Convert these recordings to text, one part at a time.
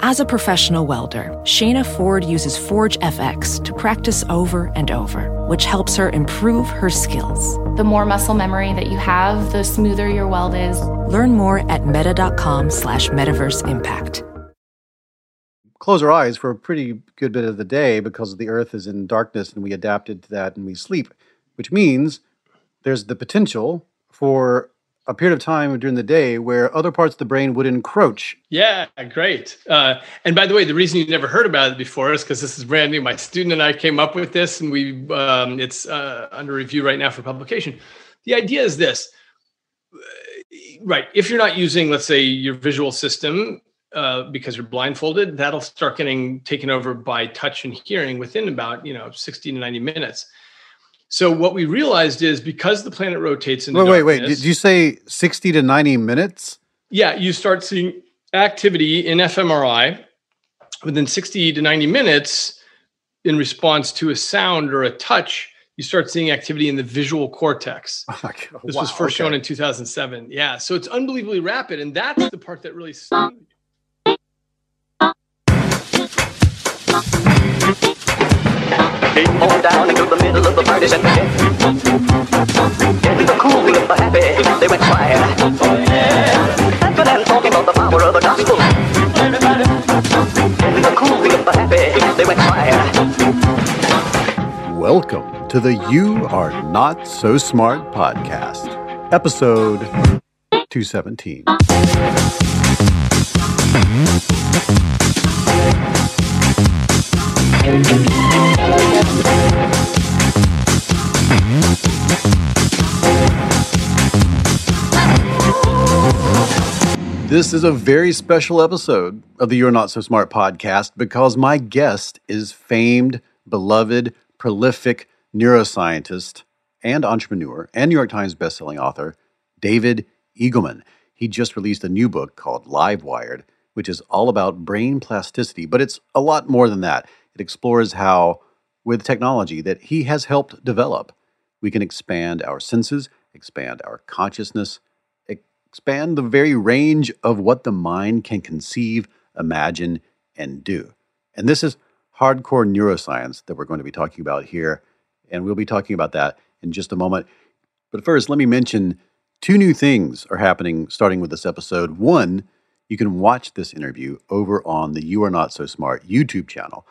As a professional welder, Shayna Ford uses Forge FX to practice over and over, which helps her improve her skills. The more muscle memory that you have, the smoother your weld is. Learn more at meta.com slash metaverse impact. Close our eyes for a pretty good bit of the day because the earth is in darkness and we adapted to that and we sleep, which means there's the potential for a period of time during the day where other parts of the brain would encroach. Yeah, great. Uh, and by the way, the reason you never heard about it before is because this is brand new. My student and I came up with this, and we um, it's uh, under review right now for publication. The idea is this, right? If you're not using, let's say, your visual system uh, because you're blindfolded, that'll start getting taken over by touch and hearing within about you know 60 to 90 minutes. So what we realized is because the planet rotates in wait, wait, wait. Did you say 60 to 90 minutes? Yeah, you start seeing activity in fMRI within 60 to 90 minutes in response to a sound or a touch. You start seeing activity in the visual cortex. Oh this wow, was first okay. shown in 2007. Yeah, so it's unbelievably rapid, and that's the part that really. Down into the middle of the party center. Getting the cool, the happy, they went quiet. And talking about the power of the gospel. Welcome to the You Are Not So Smart podcast, episode 217. This is a very special episode of the You're Not So Smart podcast because my guest is famed, beloved, prolific neuroscientist and entrepreneur and New York Times bestselling author David Eagleman. He just released a new book called Livewired, which is all about brain plasticity, but it's a lot more than that. It explores how, with technology that he has helped develop, we can expand our senses, expand our consciousness, expand the very range of what the mind can conceive, imagine, and do. And this is hardcore neuroscience that we're going to be talking about here. And we'll be talking about that in just a moment. But first, let me mention two new things are happening starting with this episode. One, you can watch this interview over on the You Are Not So Smart YouTube channel.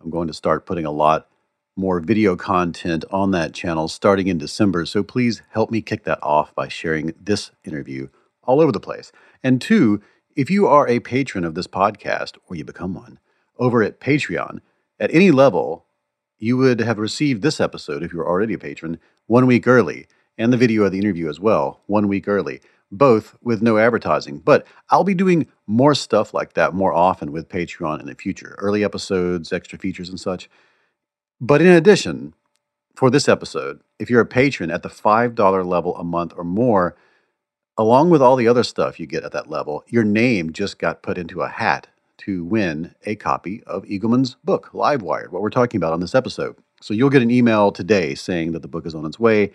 I'm going to start putting a lot more video content on that channel starting in December. So please help me kick that off by sharing this interview all over the place. And two, if you are a patron of this podcast or you become one over at Patreon, at any level, you would have received this episode, if you're already a patron, one week early, and the video of the interview as well, one week early both with no advertising. But I'll be doing more stuff like that more often with Patreon in the future early episodes, extra features, and such. But in addition, for this episode, if you're a patron at the $5 level a month or more, along with all the other stuff you get at that level, your name just got put into a hat to win a copy of Eagleman's book, Live Livewired, what we're talking about on this episode. So you'll get an email today saying that the book is on its way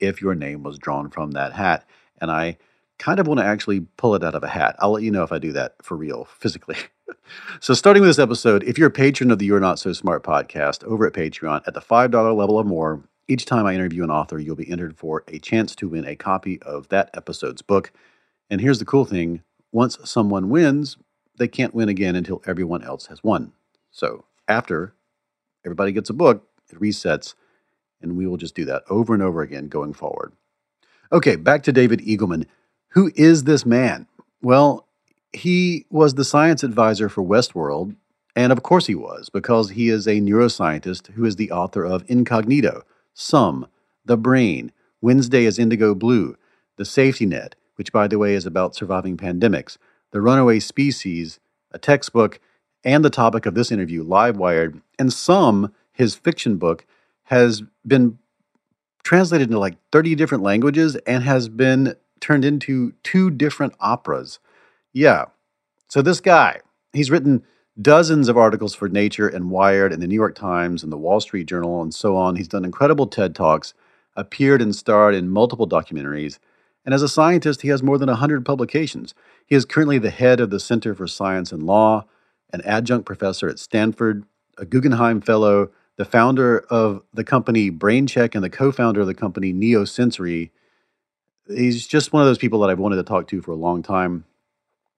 if your name was drawn from that hat. And I kind of want to actually pull it out of a hat. I'll let you know if I do that for real, physically. so, starting with this episode, if you're a patron of the You're Not So Smart podcast over at Patreon at the $5 level or more, each time I interview an author, you'll be entered for a chance to win a copy of that episode's book. And here's the cool thing once someone wins, they can't win again until everyone else has won. So, after everybody gets a book, it resets, and we will just do that over and over again going forward. Okay, back to David Eagleman. Who is this man? Well, he was the science advisor for Westworld, and of course he was, because he is a neuroscientist who is the author of Incognito, Sum, The Brain, Wednesday is Indigo Blue, The Safety Net, which, by the way, is about surviving pandemics, The Runaway Species, a textbook, and the topic of this interview, Livewired, and Sum, his fiction book, has been translated into like 30 different languages and has been turned into two different operas. Yeah. So this guy, he's written dozens of articles for Nature and Wired and the New York Times and the Wall Street Journal and so on. He's done incredible TED Talks, appeared and starred in multiple documentaries, and as a scientist, he has more than 100 publications. He is currently the head of the Center for Science and Law, an adjunct professor at Stanford, a Guggenheim Fellow, the founder of the company BrainCheck, and the co founder of the company Neosensory. He's just one of those people that I've wanted to talk to for a long time.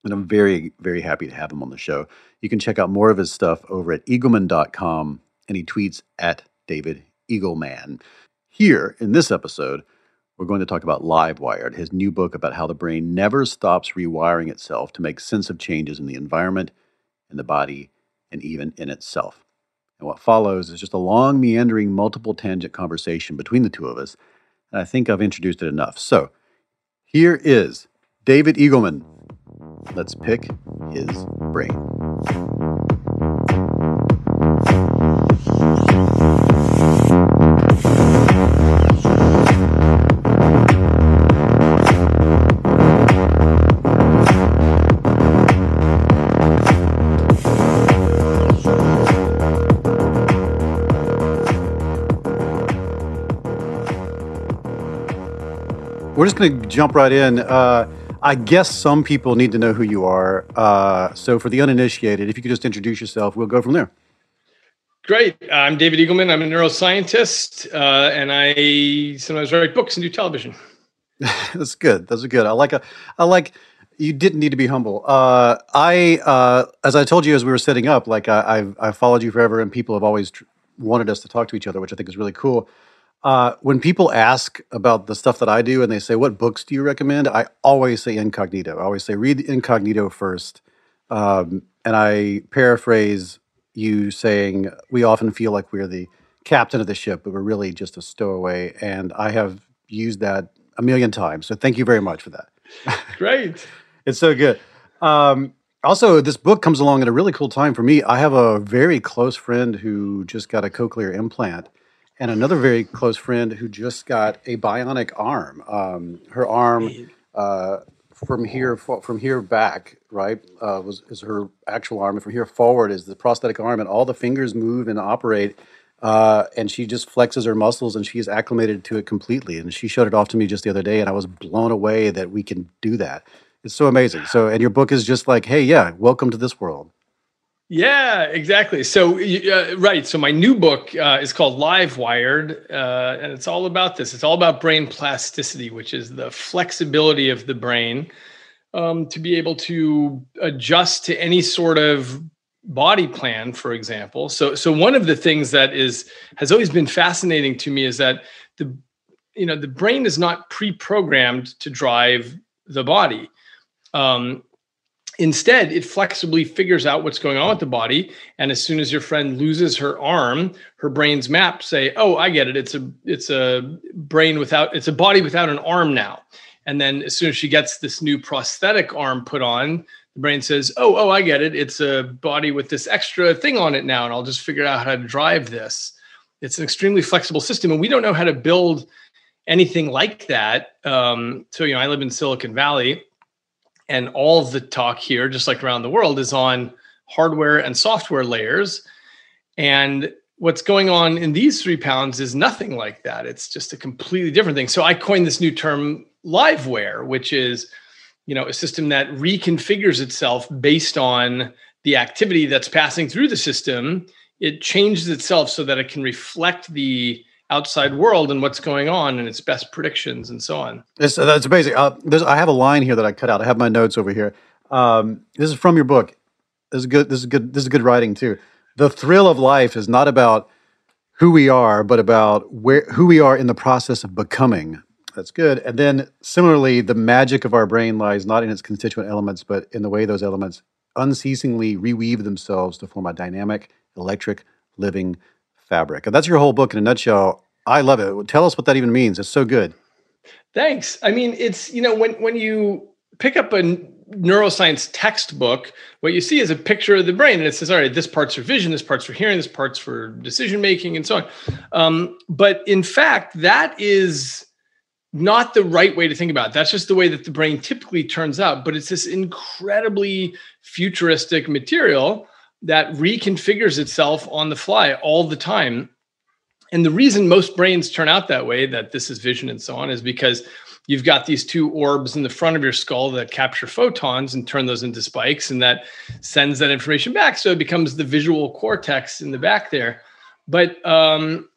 And I'm very, very happy to have him on the show. You can check out more of his stuff over at eagleman.com, and he tweets at David Eagleman. Here in this episode, we're going to talk about Livewired, his new book about how the brain never stops rewiring itself to make sense of changes in the environment, in the body, and even in itself. And what follows is just a long, meandering, multiple tangent conversation between the two of us. And I think I've introduced it enough. So here is David Eagleman. Let's pick his brain. We're just going to jump right in. Uh, I guess some people need to know who you are. Uh, so, for the uninitiated, if you could just introduce yourself, we'll go from there. Great. I'm David Eagleman. I'm a neuroscientist, uh, and I sometimes write books and do television. That's good. That's good. I like a. I like. You didn't need to be humble. Uh, I, uh, as I told you as we were setting up, like I, I've, I've followed you forever, and people have always tr- wanted us to talk to each other, which I think is really cool. Uh, when people ask about the stuff that I do and they say, What books do you recommend? I always say incognito. I always say, Read incognito first. Um, and I paraphrase you saying, We often feel like we're the captain of the ship, but we're really just a stowaway. And I have used that a million times. So thank you very much for that. Great. it's so good. Um, also, this book comes along at a really cool time for me. I have a very close friend who just got a cochlear implant and another very close friend who just got a bionic arm. Um, her arm uh, from here from here back, right, uh, was is her actual arm, and from here forward is the prosthetic arm, and all the fingers move and operate. Uh, and she just flexes her muscles, and she's acclimated to it completely. And she showed it off to me just the other day, and I was blown away that we can do that. It's so amazing. So, and your book is just like, hey, yeah, welcome to this world. Yeah, exactly. So, uh, right. So, my new book uh, is called Livewired, uh, and it's all about this. It's all about brain plasticity, which is the flexibility of the brain um, to be able to adjust to any sort of body plan, for example. So, so one of the things that is has always been fascinating to me is that the you know the brain is not pre-programmed to drive the body. Um, Instead, it flexibly figures out what's going on with the body. And as soon as your friend loses her arm, her brain's map say, "Oh, I get it. It's a it's a brain without it's a body without an arm now." And then as soon as she gets this new prosthetic arm put on, the brain says, "Oh, oh, I get it. It's a body with this extra thing on it now, and I'll just figure out how to drive this." It's an extremely flexible system, and we don't know how to build anything like that. Um, so, you know, I live in Silicon Valley and all the talk here just like around the world is on hardware and software layers. And what's going on in these three pounds is nothing like that. It's just a completely different thing. So i coined this new term liveware which is you know a system that reconfigures itself based on the activity that's passing through the system. It changes itself so that it can reflect the outside world and what's going on and its best predictions and so on. It's, that's amazing. Uh, I have a line here that I cut out. I have my notes over here. Um, this is from your book. This is good. This is good. This is good writing too. The thrill of life is not about who we are, but about where who we are in the process of becoming. That's good. And then similarly, the magic of our brain lies not in its constituent elements, but in the way those elements unceasingly reweave themselves to form a dynamic, electric, living fabric. And that's your whole book in a nutshell. I love it. Tell us what that even means. It's so good. Thanks. I mean, it's, you know, when, when you pick up a neuroscience textbook, what you see is a picture of the brain, and it says, "All right, this part's for vision, this part's for hearing, this part's for decision making, and so on." Um, but in fact, that is not the right way to think about it. That's just the way that the brain typically turns out. But it's this incredibly futuristic material that reconfigures itself on the fly all the time. And the reason most brains turn out that way, that this is vision and so on, is because you've got these two orbs in the front of your skull that capture photons and turn those into spikes, and that sends that information back. So it becomes the visual cortex in the back there. But um,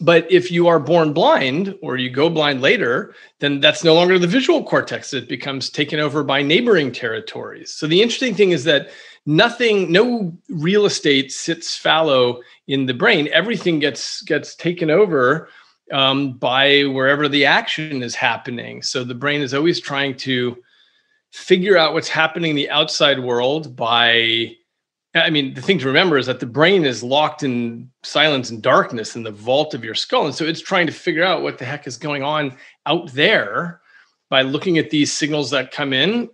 but if you are born blind or you go blind later, then that's no longer the visual cortex. It becomes taken over by neighboring territories. So the interesting thing is that nothing, no real estate sits fallow in the brain. Everything gets gets taken over um, by wherever the action is happening. So the brain is always trying to figure out what's happening in the outside world by I mean, the thing to remember is that the brain is locked in silence and darkness in the vault of your skull. And so it's trying to figure out what the heck is going on out there by looking at these signals that come in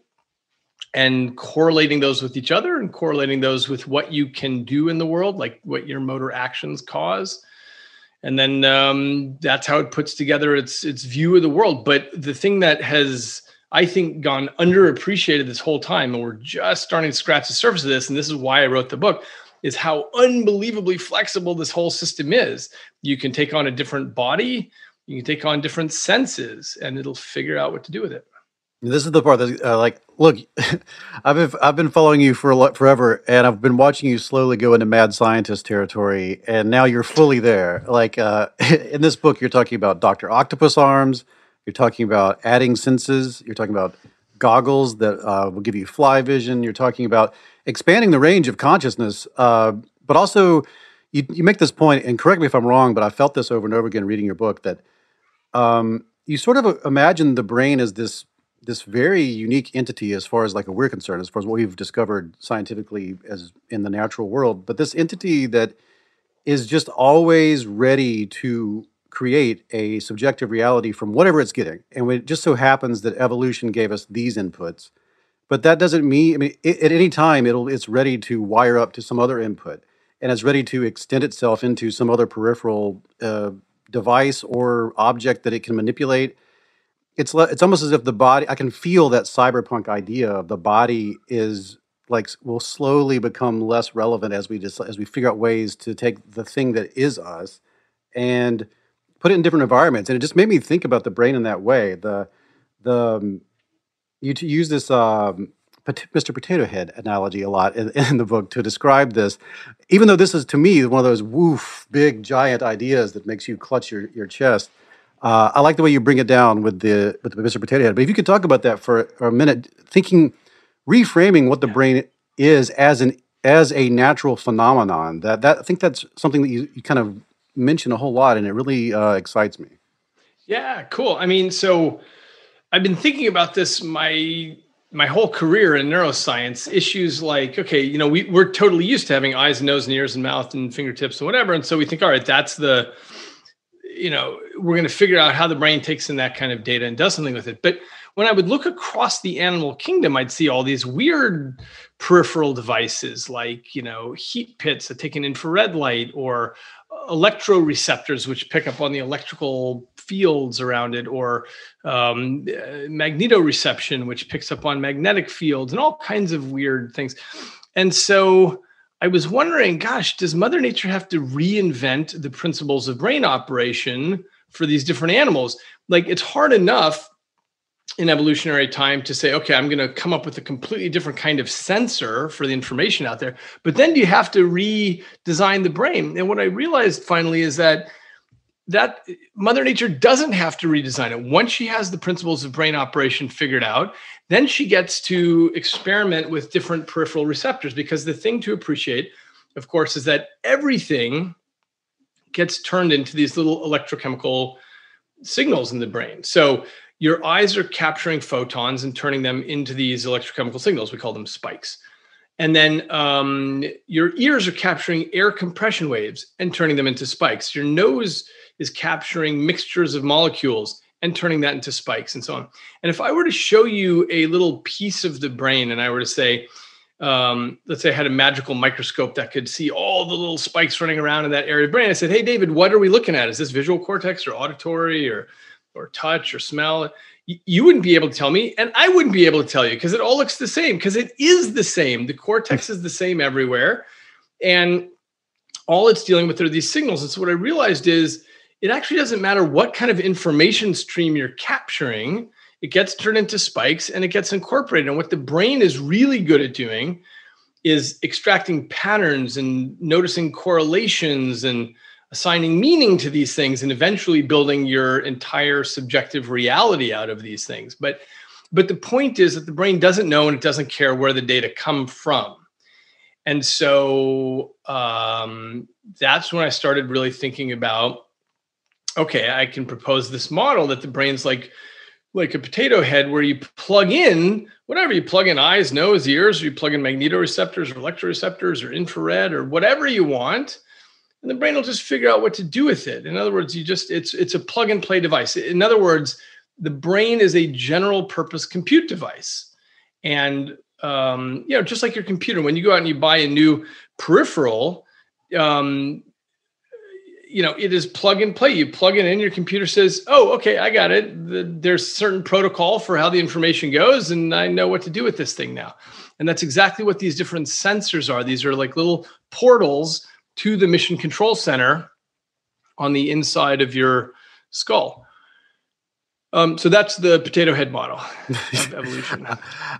and correlating those with each other and correlating those with what you can do in the world, like what your motor actions cause. And then um, that's how it puts together its its view of the world. But the thing that has I think, gone underappreciated this whole time. And we're just starting to scratch the surface of this. And this is why I wrote the book is how unbelievably flexible this whole system is. You can take on a different body, you can take on different senses, and it'll figure out what to do with it. This is the part that, uh, like, look, I've been, I've been following you for a lot, forever, and I've been watching you slowly go into mad scientist territory, and now you're fully there. Like uh, in this book, you're talking about Doctor Octopus arms, you're talking about adding senses. You're talking about goggles that uh, will give you fly vision. You're talking about expanding the range of consciousness, uh, but also you, you make this point, and correct me if I'm wrong, but I felt this over and over again reading your book that um, you sort of imagine the brain as this this very unique entity as far as like we're concerned, as far as what we've discovered scientifically as in the natural world, but this entity that is just always ready to create a subjective reality from whatever it's getting. And it just so happens that evolution gave us these inputs. But that doesn't mean, I mean, it, at any time, it'll, it's ready to wire up to some other input and it's ready to extend itself into some other peripheral uh, device or object that it can manipulate. It's, le- it's almost as if the body, I can feel that cyberpunk idea of the body is like will slowly become less relevant as we just as we figure out ways to take the thing that is us and put it in different environments, and it just made me think about the brain in that way. The the um, you to use this um, Mr. Potato Head analogy a lot in, in, the book to describe this, even though this is to me one of those woof big giant ideas that makes you clutch your your chest. Uh, I like the way you bring it down with the with the Mr. Potato Head. But if you could talk about that for, for a minute, thinking, reframing what the brain is as an as a natural phenomenon. That that I think that's something that you, you kind of mention a whole lot, and it really uh, excites me. Yeah, cool. I mean, so I've been thinking about this my my whole career in neuroscience. Issues like, okay, you know, we we're totally used to having eyes, and nose, and ears, and mouth, and fingertips, and whatever, and so we think, all right, that's the you know, we're going to figure out how the brain takes in that kind of data and does something with it. But when I would look across the animal kingdom, I'd see all these weird peripheral devices like, you know, heat pits that take an infrared light or electroreceptors, which pick up on the electrical fields around it, or um, magnetoreception, which picks up on magnetic fields, and all kinds of weird things. And so I was wondering, gosh, does Mother Nature have to reinvent the principles of brain operation for these different animals? Like, it's hard enough in evolutionary time to say, okay, I'm going to come up with a completely different kind of sensor for the information out there. But then you have to redesign the brain. And what I realized finally is that that Mother Nature doesn't have to redesign it. Once she has the principles of brain operation figured out, then she gets to experiment with different peripheral receptors. Because the thing to appreciate, of course, is that everything gets turned into these little electrochemical signals in the brain. So your eyes are capturing photons and turning them into these electrochemical signals. We call them spikes. And then um, your ears are capturing air compression waves and turning them into spikes. Your nose is capturing mixtures of molecules and turning that into spikes and so on. And if I were to show you a little piece of the brain and I were to say, um, let's say I had a magical microscope that could see all the little spikes running around in that area of brain. I said, Hey, David, what are we looking at? Is this visual cortex or auditory or or touch or smell you wouldn't be able to tell me and i wouldn't be able to tell you because it all looks the same because it is the same the cortex is the same everywhere and all it's dealing with are these signals and so what i realized is it actually doesn't matter what kind of information stream you're capturing. It gets turned into spikes and it gets incorporated. And what the brain is really good at doing is extracting patterns and noticing correlations and assigning meaning to these things and eventually building your entire subjective reality out of these things. But but the point is that the brain doesn't know and it doesn't care where the data come from. And so um, that's when I started really thinking about okay, I can propose this model that the brain's like like a potato head where you plug in whatever you plug in eyes, nose, ears, you plug in magnetoreceptors or electroreceptors or infrared or whatever you want, and the brain will just figure out what to do with it. In other words, you just it's it's a plug and play device. In other words, the brain is a general purpose compute device, and um, you know, just like your computer, when you go out and you buy a new peripheral, um, you know it is plug and play. You plug it in your computer says oh okay i got it. The, there's certain protocol for how the information goes and i know what to do with this thing now. And that's exactly what these different sensors are. These are like little portals to the mission control center on the inside of your skull um, so that's the potato head model of evolution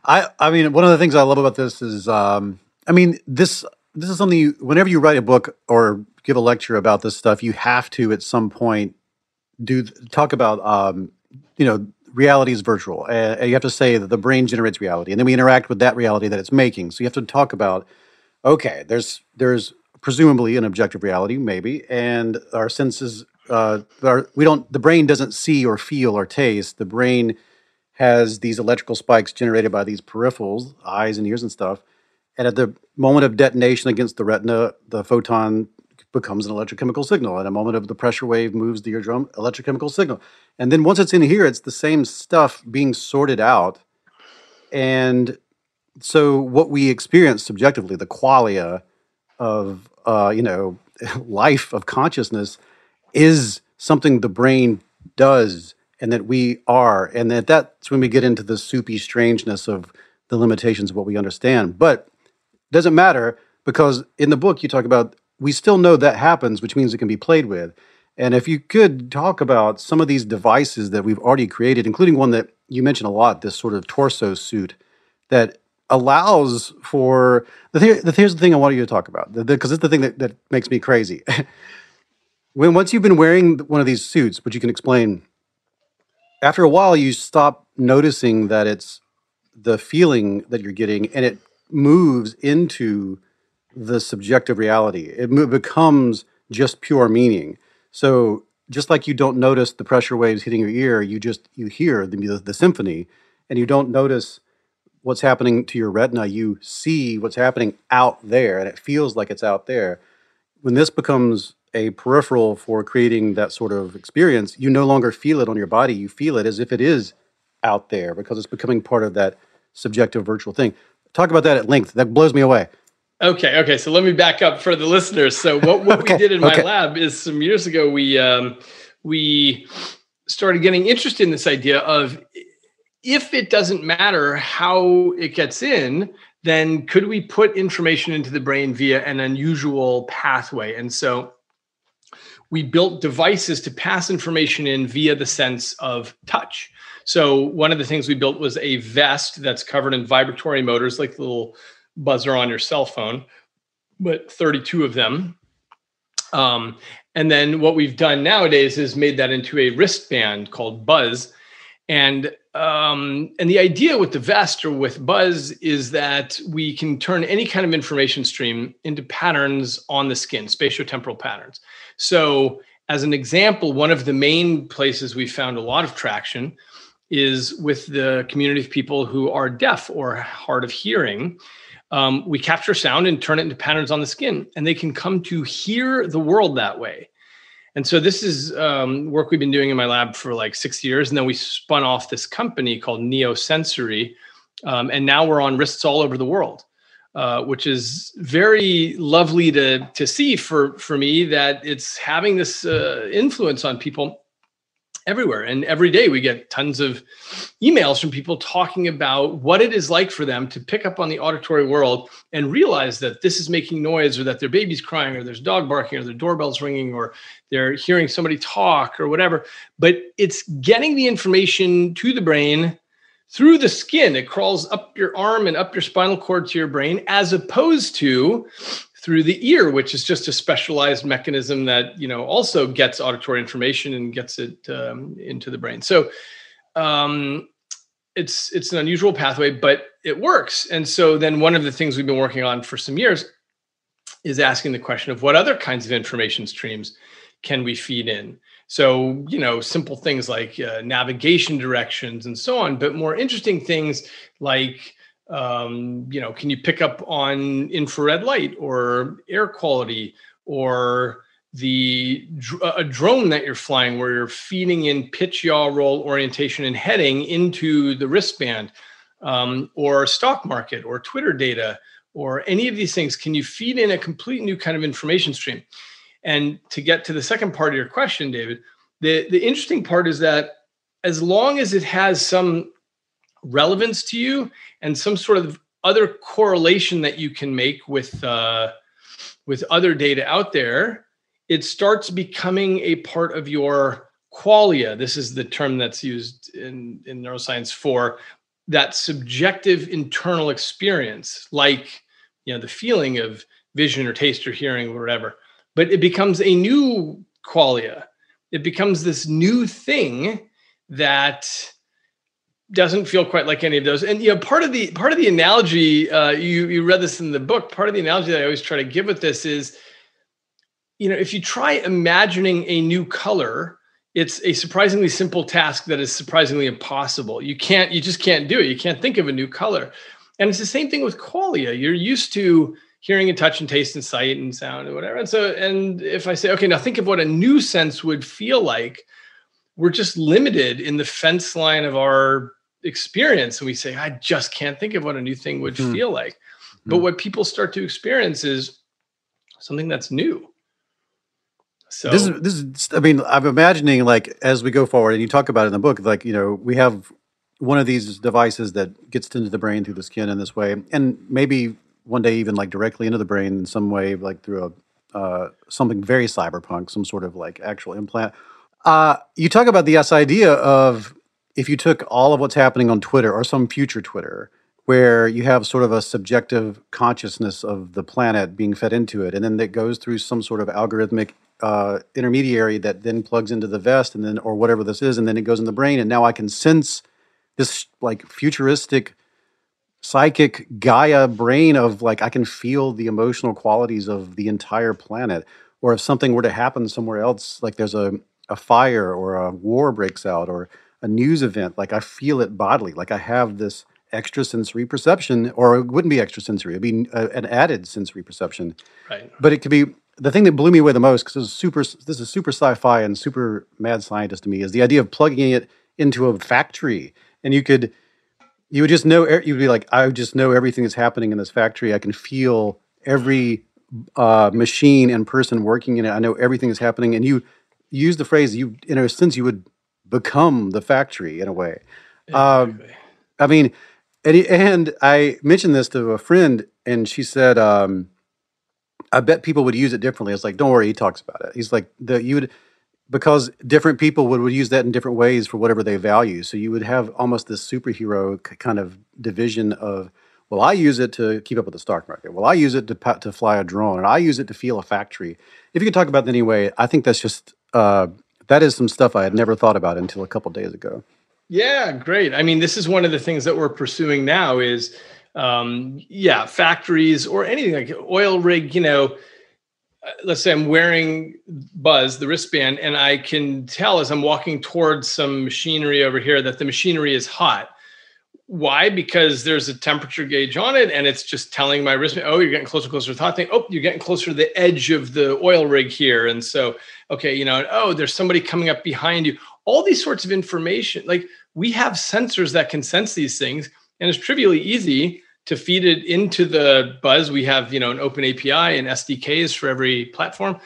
i i mean one of the things i love about this is um, i mean this this is something you, whenever you write a book or give a lecture about this stuff, you have to at some point do talk about um, you know reality is virtual. Uh, you have to say that the brain generates reality, and then we interact with that reality that it's making. So you have to talk about okay, there's there's presumably an objective reality, maybe, and our senses. Uh, our, we don't. The brain doesn't see or feel or taste. The brain has these electrical spikes generated by these peripherals, eyes and ears and stuff and at the moment of detonation against the retina, the photon becomes an electrochemical signal. At a moment of the pressure wave moves the eardrum, electrochemical signal. And then once it's in here, it's the same stuff being sorted out. And so what we experience subjectively, the qualia of uh, you know life of consciousness, is something the brain does and that we are. And that that's when we get into the soupy strangeness of the limitations of what we understand. But it doesn't matter because in the book you talk about we still know that happens, which means it can be played with. And if you could talk about some of these devices that we've already created, including one that you mentioned a lot, this sort of torso suit that allows for the, the here's the thing I wanted you to talk about because it's the thing that, that makes me crazy. when once you've been wearing one of these suits, which you can explain, after a while you stop noticing that it's the feeling that you're getting and it moves into the subjective reality. It mo- becomes just pure meaning. So just like you don't notice the pressure waves hitting your ear, you just you hear the, the, the symphony, and you don't notice what's happening to your retina. You see what's happening out there, and it feels like it's out there. When this becomes a peripheral for creating that sort of experience, you no longer feel it on your body. You feel it as if it is out there because it's becoming part of that subjective virtual thing. Talk about that at length. That blows me away. Okay, okay. So let me back up for the listeners. So what, what okay, we did in my okay. lab is some years ago we um, we started getting interested in this idea of if it doesn't matter how it gets in, then could we put information into the brain via an unusual pathway? And so we built devices to pass information in via the sense of touch. So one of the things we built was a vest that's covered in vibratory motors, like the little buzzer on your cell phone, but 32 of them. Um, and then what we've done nowadays is made that into a wristband called Buzz. And um, and the idea with the vest or with Buzz is that we can turn any kind of information stream into patterns on the skin, spatiotemporal patterns. So, as an example, one of the main places we found a lot of traction is with the community of people who are deaf or hard of hearing. Um, we capture sound and turn it into patterns on the skin, and they can come to hear the world that way. And so this is um, work we've been doing in my lab for like six years, and then we spun off this company called Neosensory, um, and now we're on wrists all over the world, uh, which is very lovely to to see for for me that it's having this uh, influence on people everywhere. And every day we get tons of emails from people talking about what it is like for them to pick up on the auditory world and realize that this is making noise or that their baby's crying or there's dog barking or their doorbell's ringing or they're hearing somebody talk or whatever. But it's getting the information to the brain through the skin. It crawls up your arm and up your spinal cord to your brain as opposed to through the ear, which is just a specialized mechanism that you know also gets auditory information and gets it um, into the brain. So um, it's it's an unusual pathway, but it works. And so then one of the things we've been working on for some years is asking the question of what other kinds of information streams can we feed in. So you know simple things like uh, navigation directions and so on, but more interesting things like um, you know, can you pick up on infrared light or air quality or the a drone that you're flying where you're feeding in pitch, yaw, roll, orientation, and heading into the wristband, um, or stock market or Twitter data or any of these things? Can you feed in a complete new kind of information stream? And to get to the second part of your question, David, the the interesting part is that as long as it has some relevance to you and some sort of other correlation that you can make with uh, with other data out there, it starts becoming a part of your qualia. This is the term that's used in, in neuroscience for that subjective internal experience, like you know the feeling of vision or taste or hearing or whatever. But it becomes a new qualia. It becomes this new thing that doesn't feel quite like any of those. And you know, part of the part of the analogy uh, you you read this in the book. Part of the analogy that I always try to give with this is, you know, if you try imagining a new color, it's a surprisingly simple task that is surprisingly impossible. You can't, you just can't do it. You can't think of a new color. And it's the same thing with qualia. You're used to hearing and touch and taste and sight and sound and whatever. And so, and if I say, okay, now think of what a new sense would feel like, we're just limited in the fence line of our experience and we say i just can't think of what a new thing would mm-hmm. feel like mm-hmm. but what people start to experience is something that's new so this is this is i mean i'm imagining like as we go forward and you talk about it in the book like you know we have one of these devices that gets into the brain through the skin in this way and maybe one day even like directly into the brain in some way like through a uh, something very cyberpunk some sort of like actual implant uh, you talk about this idea of if you took all of what's happening on Twitter or some future Twitter, where you have sort of a subjective consciousness of the planet being fed into it, and then that goes through some sort of algorithmic uh, intermediary that then plugs into the vest, and then or whatever this is, and then it goes in the brain, and now I can sense this like futuristic psychic Gaia brain of like I can feel the emotional qualities of the entire planet. Or if something were to happen somewhere else, like there's a, a fire or a war breaks out or a news event, like I feel it bodily, like I have this extrasensory perception, or it wouldn't be extrasensory, it'd be a, an added sensory perception. Right. But it could be the thing that blew me away the most because this is super. This is super sci-fi and super mad scientist to me is the idea of plugging it into a factory, and you could, you would just know. You'd be like, I just know everything that's happening in this factory. I can feel every uh, machine and person working in it. I know everything that's happening, and you use the phrase you in a sense you would become the factory in a way. Um, I mean, and, and I mentioned this to a friend, and she said, um, "I bet people would use it differently." It's like, "Don't worry," he talks about it. He's like, "the you would." Because different people would, would use that in different ways for whatever they value. So you would have almost this superhero kind of division of, well, I use it to keep up with the stock market. Well, I use it to to fly a drone, and I use it to feel a factory. If you could talk about that anyway, I think that's just uh, that is some stuff I had never thought about until a couple days ago. Yeah, great. I mean, this is one of the things that we're pursuing now is, um, yeah, factories or anything like oil rig. You know, uh, let's say I'm wearing Buzz, the wristband, and I can tell as I'm walking towards some machinery over here that the machinery is hot. Why? Because there's a temperature gauge on it, and it's just telling my wristband, "Oh, you're getting closer, closer to the hot thing. Oh, you're getting closer to the edge of the oil rig here." And so, okay, you know, oh, there's somebody coming up behind you. All these sorts of information. Like we have sensors that can sense these things, and it's trivially easy to feed it into the buzz. We have, you know, an open API and SDKs for every platform.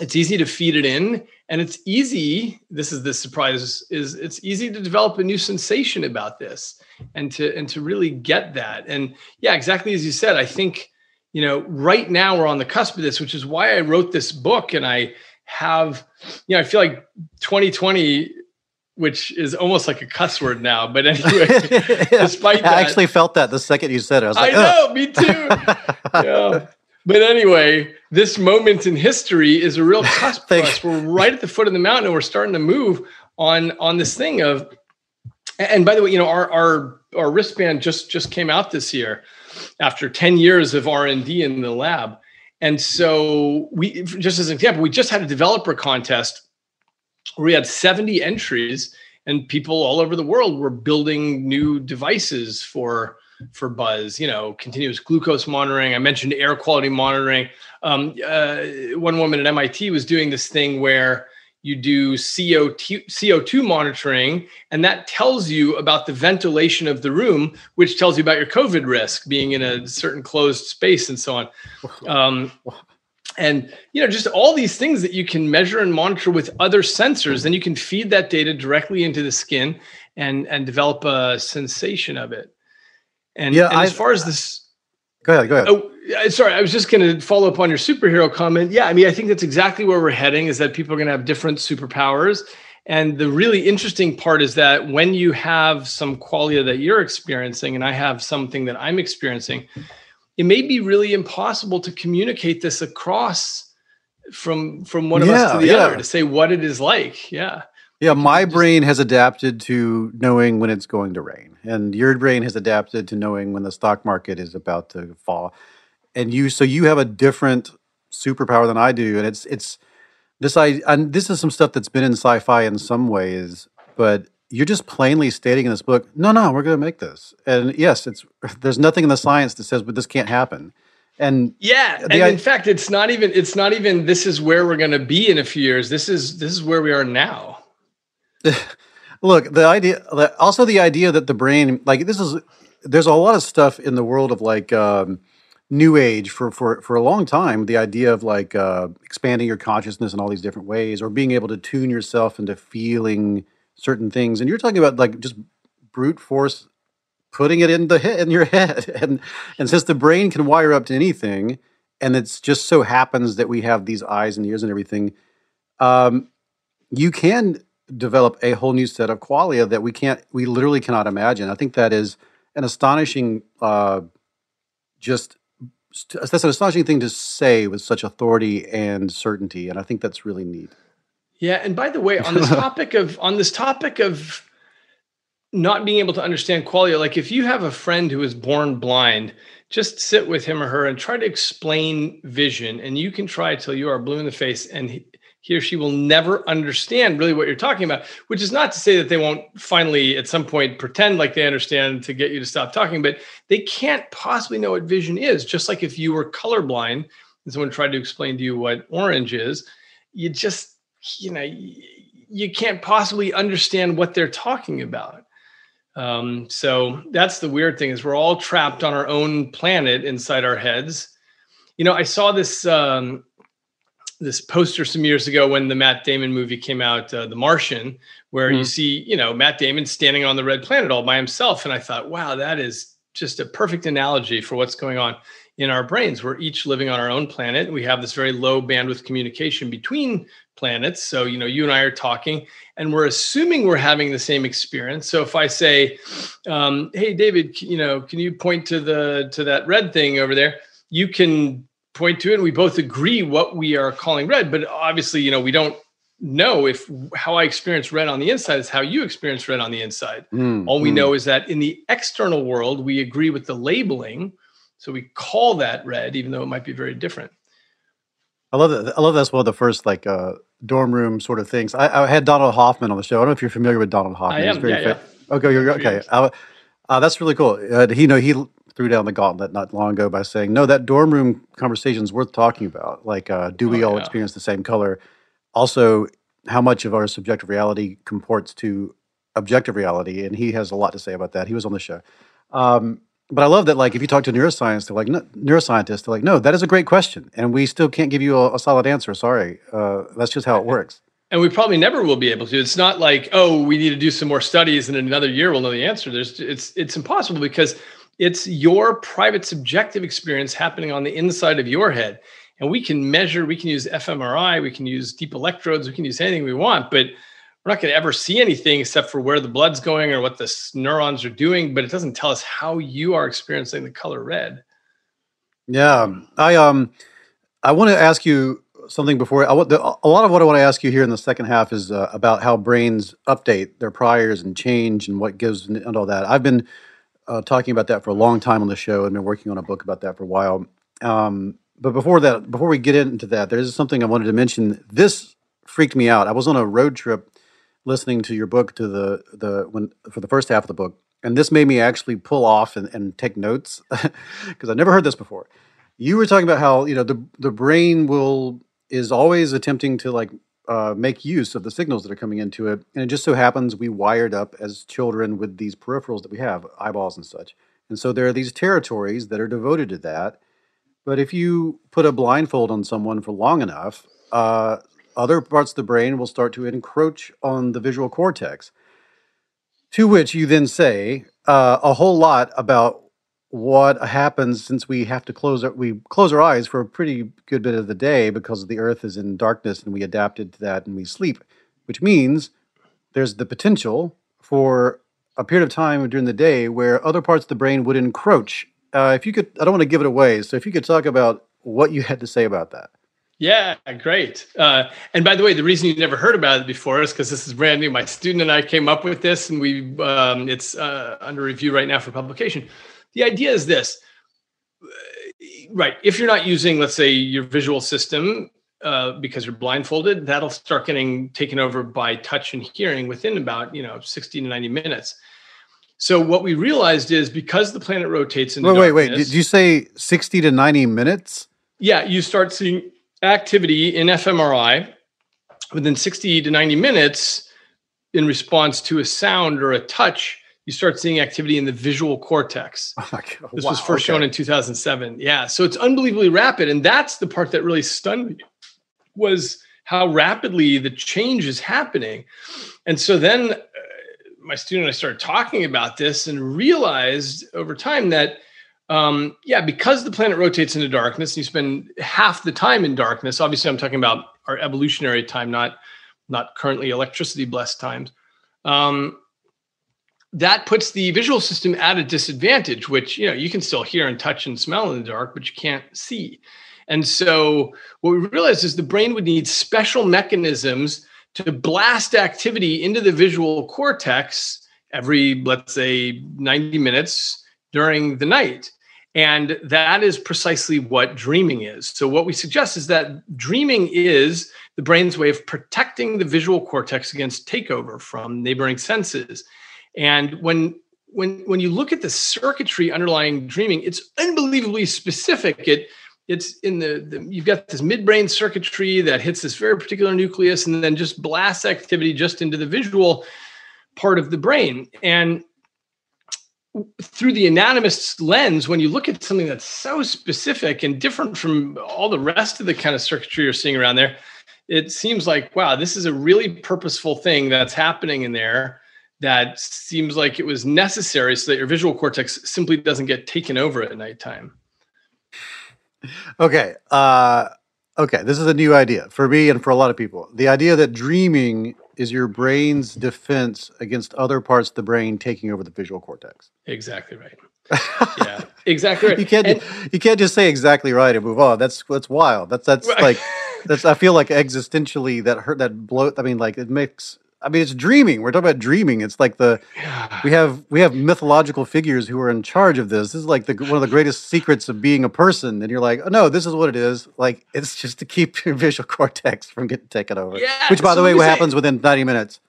it's easy to feed it in and it's easy this is the surprise is it's easy to develop a new sensation about this and to and to really get that. And yeah exactly as you said i think you know right now we're on the cusp of this which is why i wrote this book. And i have you know i feel like 2020 which is almost like a cuss word now but anyway despite that i actually felt that the second you said it. I was like i know me too. Yeah. But anyway, this moment in history is a real cusp for us. We're right at the foot of the mountain, and we're starting to move on on this thing of. And by the way, you know our our our wristband just just came out this year, after ten years of R and D in the lab, and so we just as an example, we just had a developer contest where we had seventy entries, and people all over the world were building new devices for for buzz you know continuous glucose monitoring i mentioned air quality monitoring um, uh, one woman at mit was doing this thing where you do CO2, CO2 monitoring, and that tells you about the ventilation of the room, which tells you about your COVID risk being in a certain closed space and so on. Um, and you know, just all these things that you can measure and monitor with other sensors, then you can feed that data directly into the skin and and develop a sensation of it. And, yeah, and as far as this, go ahead, go ahead. Oh, uh, sorry, I was just going to follow up on your superhero comment. Yeah, I mean, I think that's exactly where we're heading. Is that people are going to have different superpowers, and the really interesting part is that when you have some qualia that you're experiencing, and I have something that I'm experiencing, it may be really impossible to communicate this across from from one of yeah, us to the yeah. other to say what it is like. Yeah. Yeah, my brain has adapted to knowing when it's going to rain, and your brain has adapted to knowing when the stock market is about to fall. And you, so you have a different superpower than I do, and it's it's this I and this is some stuff that's been in sci-fi in some ways, but you're just plainly stating in this book, no, no, we're going to make this. And yes, it's there's nothing in the science that says, but this can't happen. And yeah, and I, in fact, it's not even it's not even this is where we're going to be in a few years. This is this is where we are now. Look, the idea, also the idea that the brain, like this is, there's a lot of stuff in the world of like um, new age for for for a long time. The idea of like uh, expanding your consciousness in all these different ways, or being able to tune yourself into feeling certain things. And you're talking about like just brute force putting it in the head in your head, and and since the brain can wire up to anything, and it's just so happens that we have these eyes and ears and everything. Um, you can develop a whole new set of qualia that we can't, we literally cannot imagine. I think that is an astonishing, uh, just that's an astonishing thing to say with such authority and certainty, and I think that's really neat. Yeah, and by the way, on this topic of on this topic of not being able to understand qualia, like if you have a friend who is born blind, just sit with him or her and try to explain vision, and you can try till you are blue in the face, and he, he or she will never understand really what you're talking about, which is not to say that they won't finally at some point pretend like they understand to get you to stop talking, but they can't possibly know what vision is. Just like if you were colorblind and someone tried to explain to you what orange is, you just, you know, you can't possibly understand what they're talking about. Um, so that's the weird thing is we're all trapped on our own planet inside our heads. You know, I saw this um, this poster some years ago when the Matt Damon movie came out, uh, The Martian, where mm-hmm. you see, you know, Matt Damon standing on the red planet all by himself. And I thought, wow, that is just a perfect analogy for what's going on in our brains. We're each living on our own planet. We have this very low bandwidth communication between planets. So, you know, you and I are talking and we're assuming we're having the same experience. So if I say, um, hey, David, you know, can you point to the, to that red thing over there? You can point to it and we both agree what we are calling red but obviously you know we don't know if how i experience red on the inside is how you experience red on the inside. Mm, all we mm. know is that in the external world we agree with the labeling so we call that red even though it might be very different. I love that i love that's one of the first like uh dorm room sort of things. I, I had donald hoffman on the show. I don't know if you're familiar with donald hoffman. I am, yeah, yeah. okay. you're okay uh, that's really cool. Uh, he you know he threw down the gauntlet not long ago by saying, no, that dorm room conversation is worth talking about. Like, uh, do we oh, all yeah. experience the same color? Also, how much of our subjective reality comports to objective reality? And he has a lot to say about that. He was on the show. Um, but I love that. Like, if you talk to neuroscience, they're like no, neuroscientists, they're like, no, that is a great question, and we still can't give you a, a solid answer. Sorry, uh, that's just how it works. And we probably never will be able to. It's not like, oh, we need to do some more studies, and in another year we'll know the answer. There's, it's, it's impossible because it's your private subjective experience happening on the inside of your head, and we can measure. We can use fMRI, we can use deep electrodes, we can use anything we want, but we're not going to ever see anything except for where the blood's going or what the neurons are doing, but it doesn't tell us how you are experiencing the color red. Yeah, I um, I want to ask you something before. I want a lot of what I want to ask you here in the second half is uh, about how brains update their priors and change and what gives and all that. I've been uh, talking about that for a long time on the show and been working on a book about that for a while. Um, but before that, before we get into that, there is something I wanted to mention. This freaked me out. I was on a road trip listening to your book to the the when for the first half of the book, and this made me actually pull off and, and take notes because I never heard this before. You were talking about how you know the the brain will is always attempting to like uh, make use of the signals that are coming into it, and it just so happens we wired up as children with these peripherals that we have, eyeballs and such, and so there are these territories that are devoted to that. But if you put a blindfold on someone for long enough, uh, other parts of the brain will start to encroach on the visual cortex. To which you then say uh, a whole lot about what happens since we have to close our, we close our eyes for a pretty good bit of the day because the earth is in darkness and we adapted to that and we sleep, which means there's the potential for a period of time during the day where other parts of the brain would encroach. Uh, if you could, I don't want to give it away, so if you could talk about what you had to say about that. Yeah, great. Uh, and by the way, the reason you never heard about it before is because this is brand new. My student and I came up with this, and we um, it's uh, under review right now for publication. The idea is this, right? If you're not using, let's say, your visual system uh, because you're blindfolded, that'll start getting taken over by touch and hearing within about you know 60 to 90 minutes. So what we realized is because the planet rotates in wait, wait, wait. Did you say 60 to 90 minutes? Yeah, you start seeing activity in fMRI within 60 to 90 minutes in response to a sound or a touch you start seeing activity in the visual cortex. Oh this wow, was first okay. shown in 2007. Yeah, so it's unbelievably rapid, and that's the part that really stunned me was how rapidly the change is happening. And so then uh, my student and I started talking about this and realized over time that um, yeah, because the planet rotates into darkness, and you spend half the time in darkness. Obviously, I'm talking about our evolutionary time, not not currently electricity blessed times. Um, that puts the visual system at a disadvantage, which you know you can still hear and touch and smell in the dark, but you can't see. And so, what we realized is the brain would need special mechanisms to blast activity into the visual cortex every, let's say, 90 minutes during the night. And that is precisely what dreaming is. So, what we suggest is that dreaming is the brain's way of protecting the visual cortex against takeover from neighboring senses. And when when when you look at the circuitry underlying dreaming, it's unbelievably specific. It it's in the, the, you've got this midbrain circuitry that hits this very particular nucleus and then just blasts activity just into the visual part of the brain. And through the anatomist's lens, when you look at something that's so specific and different from all the rest of the kind of circuitry you're seeing around there, it seems like, wow, this is a really purposeful thing that's happening in there that seems like it was necessary so that your visual cortex simply doesn't get taken over at nighttime. Okay. Uh, okay. This is a new idea for me and for a lot of people. The idea that dreaming is your brain's defense against other parts of the brain taking over the visual cortex. Exactly right. yeah, exactly right. You can't and, you can't just say exactly right and move on. That's that's wild. That's that's right. like that's I feel like existentially that hurt that bloat. I mean, like it makes I mean, it's dreaming. We're talking about dreaming. It's like the we have we have mythological figures who are in charge of this. This is like the one of the greatest secrets of being a person. And you're like, oh no, this is what it is. Like it's just to keep your visual cortex from getting taken over. Yeah. Which, by the way, what say, happens within 90 minutes.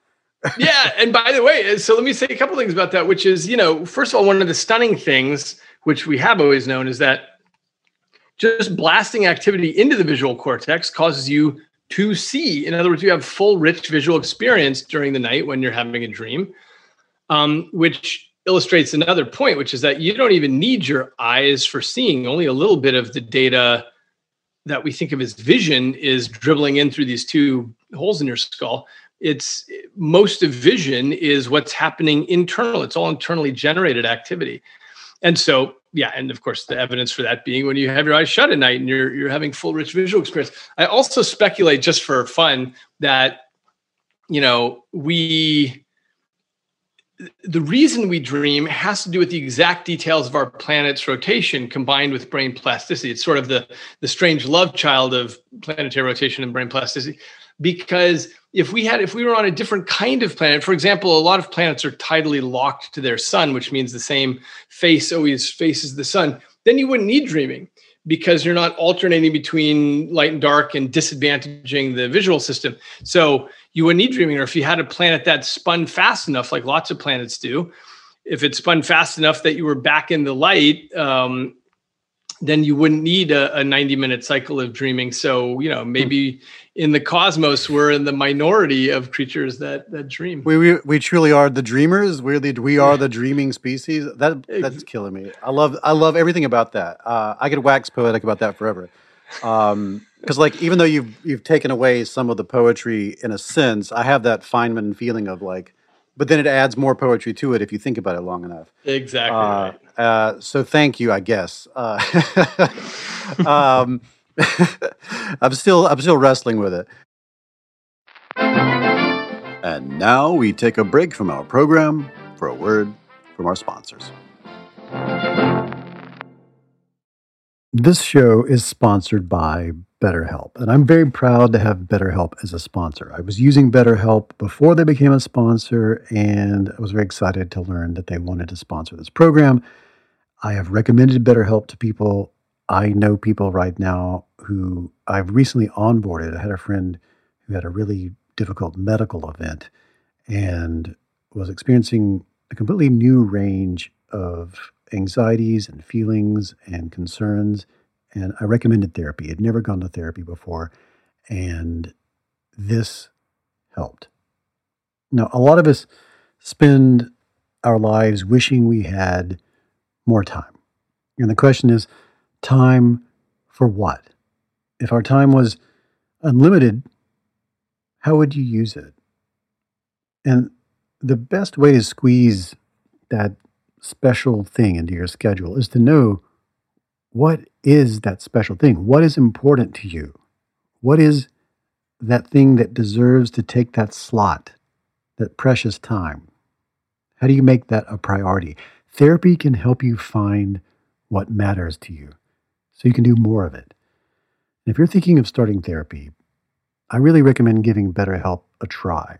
yeah, and by the way, so let me say a couple things about that. Which is, you know, first of all, one of the stunning things which we have always known is that just blasting activity into the visual cortex causes you to see. In other words, you have full, rich visual experience during the night when you're having a dream, um, which illustrates another point, which is that you don't even need your eyes for seeing. Only a little bit of the data that we think of as vision is dribbling in through these two holes in your skull. It's most of vision is what's happening internal. It's all internally generated activity. And so, yeah, and of course, the evidence for that being when you have your eyes shut at night and you're you're having full rich visual experience. I also speculate just for fun that you know we the reason we dream has to do with the exact details of our planet's rotation combined with brain plasticity. It's sort of the, the strange love child of planetary rotation and brain plasticity. Because if we had, if we were on a different kind of planet, for example, a lot of planets are tidally locked to their sun, which means the same face always faces the sun, then you wouldn't need dreaming because you're not alternating between light and dark and disadvantaging the visual system. So you wouldn't need dreaming, or if you had a planet that spun fast enough, like lots of planets do, if it spun fast enough that you were back in the light, um, then you wouldn't need a, a 90 minute cycle of dreaming. So, you know, maybe in the cosmos, we're in the minority of creatures that that dream. We we, we truly are the dreamers. We're the we are the dreaming species. That that's killing me. I love I love everything about that. Uh, I could wax poetic about that forever. Um, because like even though you've you've taken away some of the poetry in a sense, I have that Feynman feeling of like, but then it adds more poetry to it if you think about it long enough. Exactly. Uh, right. Uh, so thank you, I guess. Uh, um, I'm still I'm still wrestling with it. And now we take a break from our program for a word from our sponsors. This show is sponsored by BetterHelp, and I'm very proud to have BetterHelp as a sponsor. I was using BetterHelp before they became a sponsor, and I was very excited to learn that they wanted to sponsor this program. I have recommended BetterHelp to people. I know people right now who I've recently onboarded. I had a friend who had a really difficult medical event and was experiencing a completely new range of anxieties and feelings and concerns. And I recommended therapy. I'd never gone to therapy before. And this helped. Now, a lot of us spend our lives wishing we had more time. And the question is time for what? If our time was unlimited, how would you use it? And the best way to squeeze that special thing into your schedule is to know what is that special thing? What is important to you? What is that thing that deserves to take that slot, that precious time? How do you make that a priority? Therapy can help you find what matters to you so you can do more of it. And if you're thinking of starting therapy, I really recommend giving BetterHelp a try.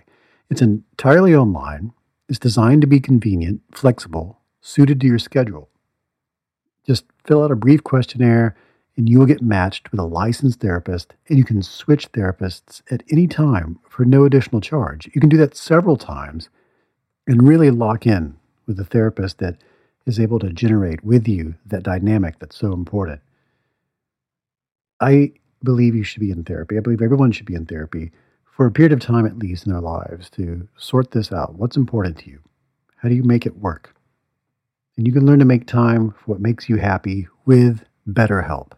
It's entirely online, it's designed to be convenient, flexible, suited to your schedule. Just fill out a brief questionnaire and you will get matched with a licensed therapist, and you can switch therapists at any time for no additional charge. You can do that several times and really lock in with a therapist that is able to generate with you that dynamic that's so important. I believe you should be in therapy. I believe everyone should be in therapy for a period of time at least in their lives to sort this out. What's important to you? How do you make it work? and you can learn to make time for what makes you happy with BetterHelp.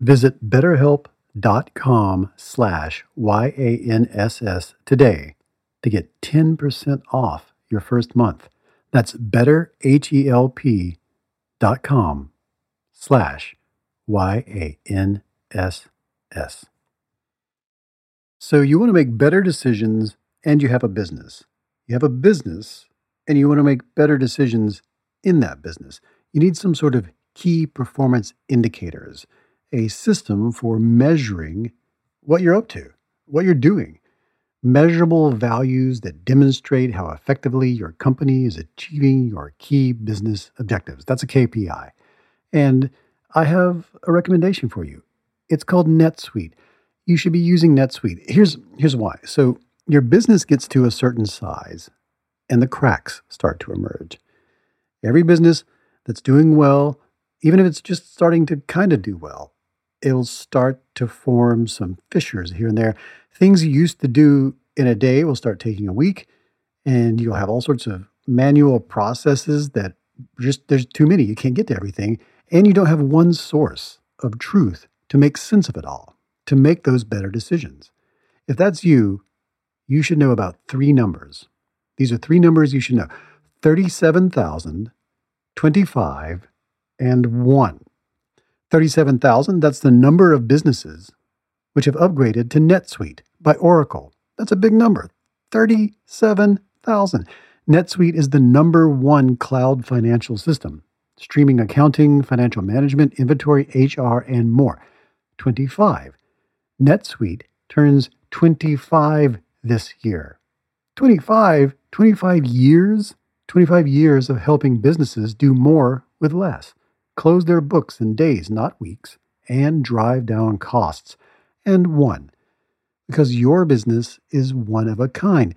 Visit betterhelp.com slash Y-A-N-S-S today to get 10% off your first month. That's betterhelp.com slash Y-A-N-S-S. So you want to make better decisions and you have a business. You have a business and you want to make better decisions in that business. You need some sort of key performance indicators, a system for measuring what you're up to, what you're doing, measurable values that demonstrate how effectively your company is achieving your key business objectives. That's a KPI. And I have a recommendation for you. It's called NetSuite. You should be using NetSuite. Here's, here's why. So, your business gets to a certain size and the cracks start to emerge. Every business that's doing well, even if it's just starting to kind of do well, it'll start to form some fissures here and there. Things you used to do in a day will start taking a week, and you'll have all sorts of manual processes that just there's too many. You can't get to everything. And you don't have one source of truth to make sense of it all, to make those better decisions. If that's you, you should know about three numbers. These are three numbers you should know 37,000, 25, and 1. 37,000, that's the number of businesses which have upgraded to NetSuite by Oracle. That's a big number 37,000. NetSuite is the number one cloud financial system, streaming accounting, financial management, inventory, HR, and more. 25. NetSuite turns 25 this year. 25, 25 years, 25 years of helping businesses do more with less, close their books in days, not weeks, and drive down costs. And one, because your business is one of a kind.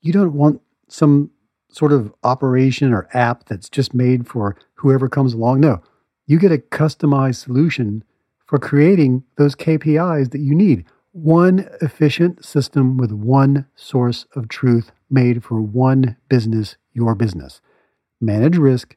You don't want some sort of operation or app that's just made for whoever comes along. No, you get a customized solution for creating those KPIs that you need. One efficient system with one source of truth made for one business, your business. Manage risk,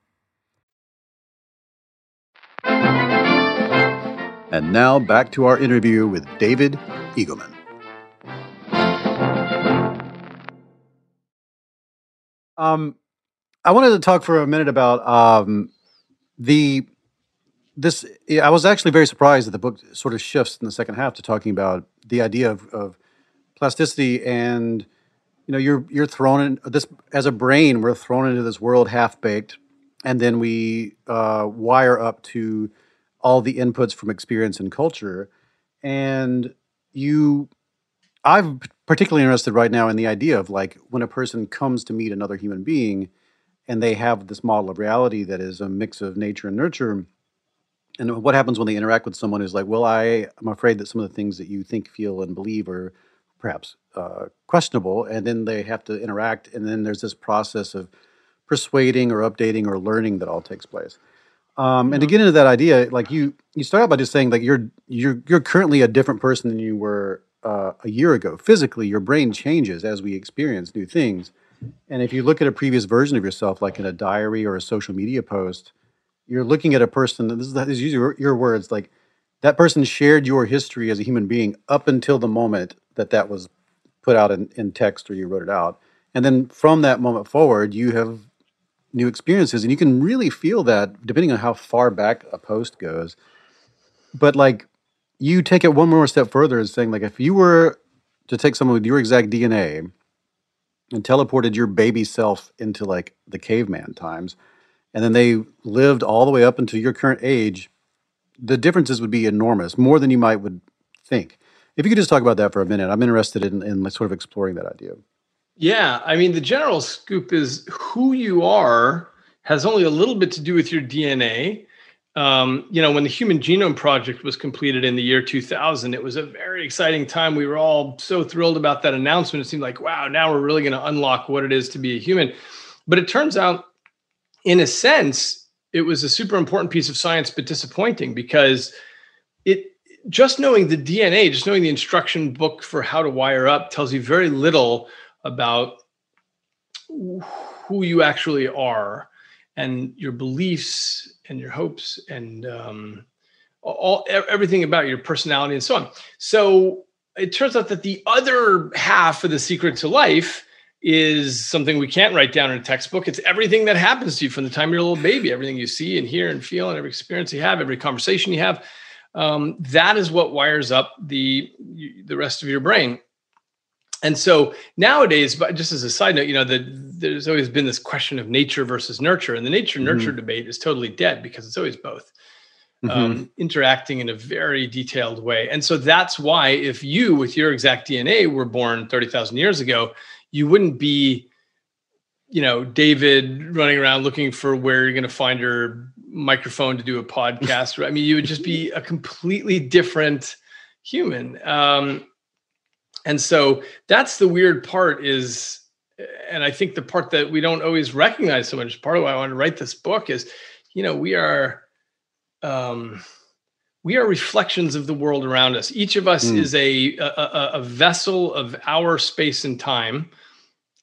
And now back to our interview with David Eagleman. Um, I wanted to talk for a minute about um, the this I was actually very surprised that the book sort of shifts in the second half to talking about the idea of, of plasticity and you know you're you're thrown in this as a brain we're thrown into this world half baked and then we uh, wire up to all the inputs from experience and culture. And you i'm particularly interested right now in the idea of like when a person comes to meet another human being and they have this model of reality that is a mix of nature and nurture and what happens when they interact with someone who's like, well, I am afraid that some of the things that you think, feel, and believe are perhaps uh, questionable, and then they have to interact, and then there's this process of persuading or updating or learning that all takes place. Um, and to get into that idea, like you, you start out by just saying like you're you're you're currently a different person than you were uh, a year ago. Physically, your brain changes as we experience new things. And if you look at a previous version of yourself, like in a diary or a social media post, you're looking at a person. This is, this is your, your words. Like that person shared your history as a human being up until the moment that that was put out in, in text or you wrote it out, and then from that moment forward, you have new experiences, and you can really feel that depending on how far back a post goes. But like you take it one more step further and saying like if you were to take someone with your exact DNA and teleported your baby self into like the caveman times and then they lived all the way up until your current age, the differences would be enormous, more than you might would think. If you could just talk about that for a minute, I'm interested in, in sort of exploring that idea. Yeah, I mean, the general scoop is who you are has only a little bit to do with your DNA. Um, you know, when the Human Genome Project was completed in the year 2000, it was a very exciting time. We were all so thrilled about that announcement. It seemed like, wow, now we're really going to unlock what it is to be a human. But it turns out in a sense, it was a super important piece of science, but disappointing because it just knowing the DNA, just knowing the instruction book for how to wire up tells you very little about who you actually are and your beliefs and your hopes and um, all everything about your personality and so on. So it turns out that the other half of the secret to life is something we can't write down in a textbook. It's everything that happens to you from the time you're a little baby, everything you see and hear and feel, and every experience you have, every conversation you have. Um, that is what wires up the the rest of your brain. And so nowadays, but just as a side note, you know, the, there's always been this question of nature versus nurture, and the nature nurture mm-hmm. debate is totally dead because it's always both. Mm-hmm. Um, interacting in a very detailed way. And so that's why, if you, with your exact DNA, were born 30,000 years ago, you wouldn't be, you know, David running around looking for where you're going to find your microphone to do a podcast. I mean, you would just be a completely different human. Um, and so that's the weird part is, and I think the part that we don't always recognize so much, part of why I want to write this book is, you know, we are, um, we are reflections of the world around us. Each of us mm. is a, a, a vessel of our space and time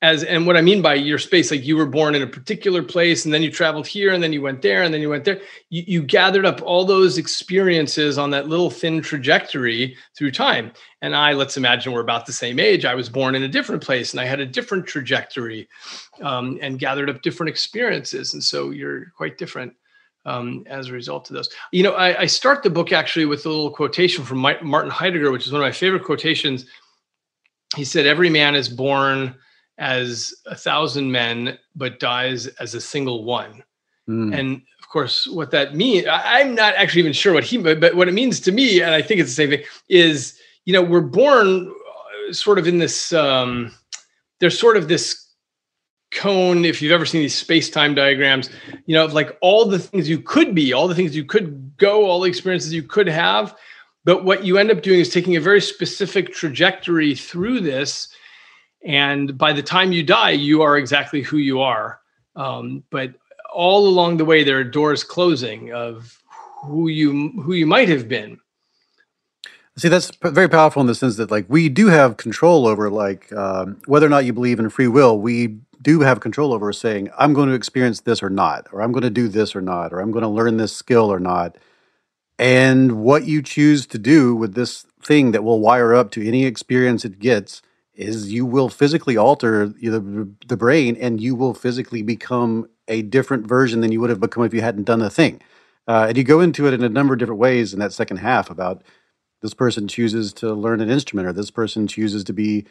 as and what i mean by your space like you were born in a particular place and then you traveled here and then you went there and then you went there. You, you gathered up all those experiences on that little thin trajectory through time. And i let's imagine we're about the same age. I was born in a different place and i had a different trajectory um, and gathered up different experiences. And so you're quite different um, as a result of those. You know I, I start the book actually with a little quotation from martin heidegger which is one of my favorite quotations. He said every man is born as a thousand men, but dies as a single one. Mm. And of course, what that means, I'm not actually even sure what he, but what it means to me, and I think it's the same thing, is you know we're born uh, sort of in this. Um, there's sort of this cone if you've ever seen these space-time diagrams you know of like all the things you could be all the things you could go all the experiences you could have but what you end up doing is taking a very specific trajectory through this and by the time you die you are exactly who you are. Um, but all along the way there are doors closing of who you who you might have been. See that's very powerful in the sense that like we do have control over like um, whether or not you believe in free will we do have control over saying i'm going to experience this or not or i'm going to do this or not or i'm going to learn this skill or not. And what you choose to do with this thing that will wire up to any experience it gets is you will physically alter the, the brain and you will physically become a different version than you would have become if you hadn't done the thing. Uh, and you go into it in a number of different ways in that second half about this person chooses to learn an instrument or this person chooses to be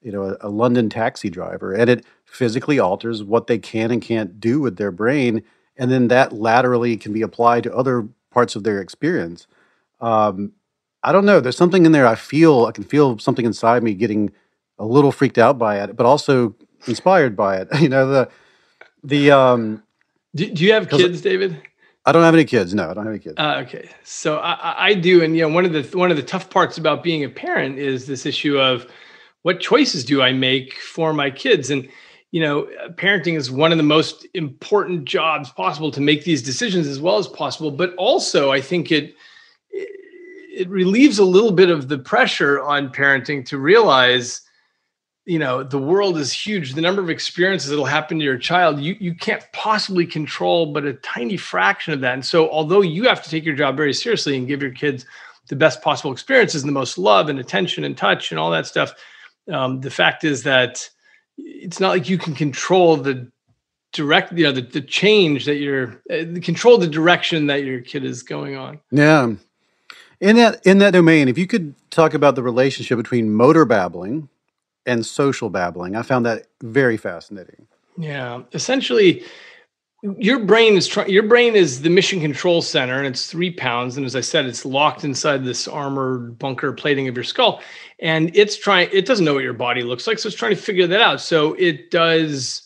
you know a, a london taxi driver. And it physically alters what they can and can't do with their brain. And then that laterally can be applied to other parts of their experience. Um, i don't know. There's something in there i feel i can feel something inside me getting a little freaked out by it, but also inspired by it. You know, the the um do, do you have kids, David? I don't have any kids. No, I don't have any kids. Uh, okay, so I, I do, and you know, one of the one of the tough parts about being a parent is this issue of what choices do I make for my kids, and you know, parenting is one of the most important jobs possible to make these decisions as well as possible. But also, I think it it relieves a little bit of the pressure on parenting to realize you know the world is huge. The number of experiences that'll happen to your child you you can't possibly control but a tiny fraction of that. And so although you have to take your job very seriously and give your kids the best possible experiences and the most love and attention and touch and all that stuff um, the fact is that it's not like you can control the direct you know the, the change that you're uh, control the direction that your kid is going on. Yeah. In that in that domain if you could talk about the relationship between motor babbling and social babbling. I found that very fascinating. Yeah, essentially, your brain is trying. Your brain is the mission control center, and it's three pounds. And as I said, it's locked inside this armored bunker plating of your skull, and it's trying. It doesn't know what your body looks like, so it's trying to figure that out. So it does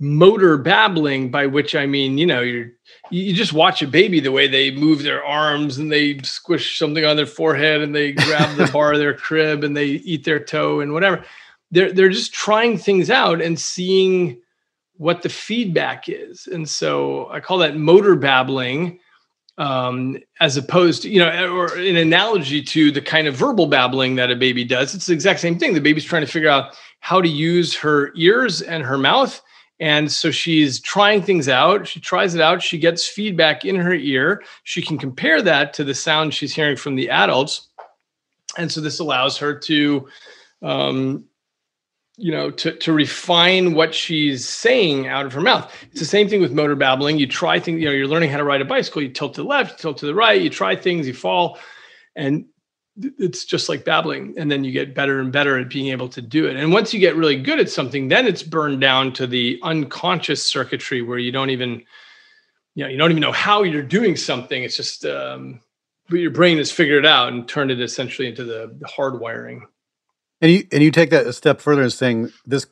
motor babbling, by which I mean, you know, you're you just watch a baby the way they move their arms and they squish something on their forehead and they grab the bar of their crib and they eat their toe and whatever. They're they're just trying things out and seeing what the feedback is. And so i call that motor babbling um, as opposed to you know or an analogy to the kind of verbal babbling that a baby does. It's the exact same thing. The baby's trying to figure out how to use her ears and her mouth and so she's trying things out. She tries it out. She gets feedback in her ear. She can compare that to the sound she's hearing from the adults. And so this allows her to um, you know to to refine what she's saying out of her mouth it's the same thing with motor babbling you try things you know you're learning how to ride a bicycle you tilt to the left you tilt to the right you try things you fall and it's just like babbling and then you get better and better at being able to do it. And once you get really good at something then it's burned down to the unconscious circuitry where you don't even you know you don't even know how you're doing something. It's just um, your brain has figured it out and turned it essentially into the, the hardwiring. And you and you take that a step further and saying this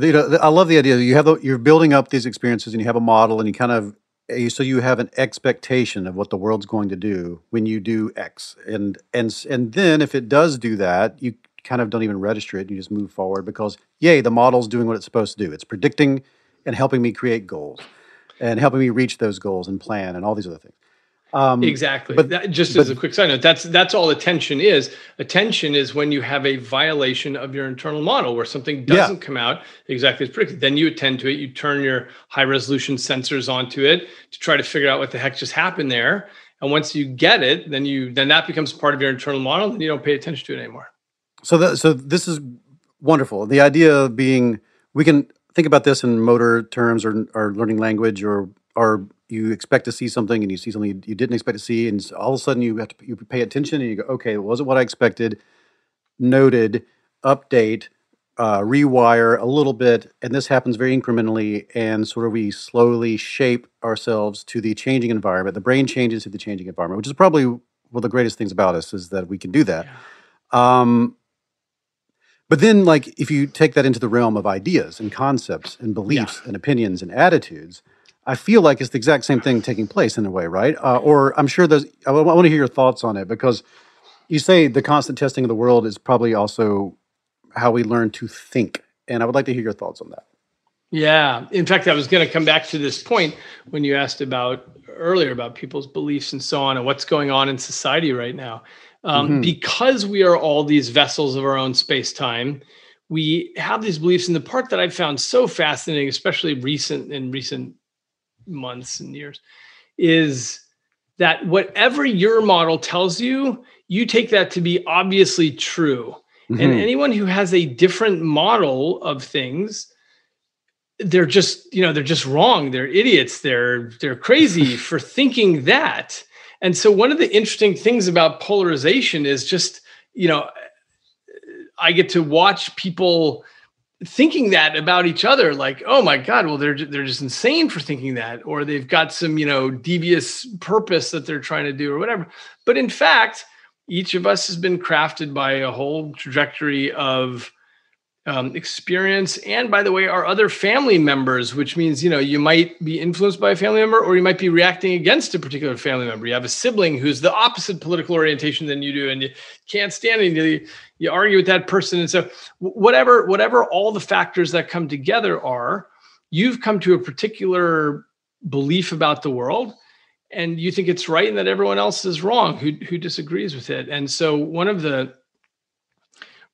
you know i love the idea that you have the, you're building up these experiences and you have a model and you kind of Eh, so you have an expectation of what the world's going to do when you do X, and and and then if it does do that, you kind of don't even register it. You just move forward because yay, the model's doing what it's supposed to do. It's predicting and helping me create goals, and helping me reach those goals and plan and all these other things. Um, exactly. But that, just but, as a quick side note, that's that's all attention is. Attention is when you have a violation of your internal model, where something doesn't yeah. come out exactly as predicted. Then you attend to it. You turn your high resolution sensors onto it to try to figure out what the heck just happened there. And once you get it, then you then that becomes part of your internal model, and you don't pay attention to it anymore. So that so this is wonderful. The idea of being we can think about this in motor terms or or learning language or or you expect to see something and you see something you didn't expect to see, and all of a sudden you have to you pay attention and you go, okay, it wasn't what I expected. Noted, update, uh, rewire a little bit, and this happens very incrementally, and sort of we slowly shape ourselves to the changing environment. The brain changes to the changing environment, which is probably one of the greatest things about us is that we can do that. Yeah. Um, but then, like, if you take that into the realm of ideas and concepts and beliefs yeah. and opinions and attitudes, I feel like it's the exact same thing taking place in a way, right? Uh, or I'm sure there's. I, I want to hear your thoughts on it because you say the constant testing of the world is probably also how we learn to think, and I would like to hear your thoughts on that. Yeah, in fact, I was going to come back to this point when you asked about earlier about people's beliefs and so on, and what's going on in society right now. Um, mm-hmm. Because we are all these vessels of our own space time, we have these beliefs. And the part that i've found so fascinating, especially recent in recent months and years is that whatever your model tells you, you take that to be obviously true. Mm-hmm. And anyone who has a different model of things, they're just, you know, they're just wrong. They're idiots. They're they're crazy for thinking that. And so one of the interesting things about polarization is just, you know, I get to watch people thinking that about each other like oh my god well they're they're just insane for thinking that or they've got some you know devious purpose that they're trying to do or whatever. But in fact each of us has been crafted by a whole trajectory of um, experience. And by the way our other family members which means you know you might be influenced by a family member or you might be reacting against a particular family member. You have a sibling who's the opposite political orientation than you do and you can't stand it. You, you argue with that person. And so whatever whatever all the factors that come together are you've come to a particular belief about the world and you think it's right and that everyone else is wrong who who disagrees with it. And so one of the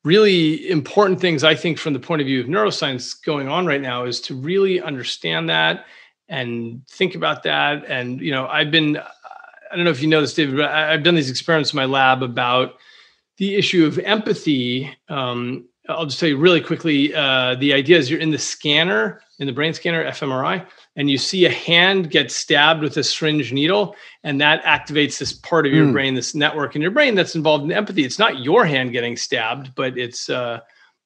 really important things I think from the point of view of neuroscience going on right now is to really understand that and think about that. And you know, I've been I don't know if you know this, David, but I've done these experiments in my lab about the issue of empathy. Um, I'll just tell you really quickly. Uh, the idea is you're in the scanner, in the brain scanner, fMRI, and you see a hand get stabbed with a syringe needle and that activates this part of your mm. brain this network in your brain that's involved in empathy it's not your hand getting stabbed but it's uh,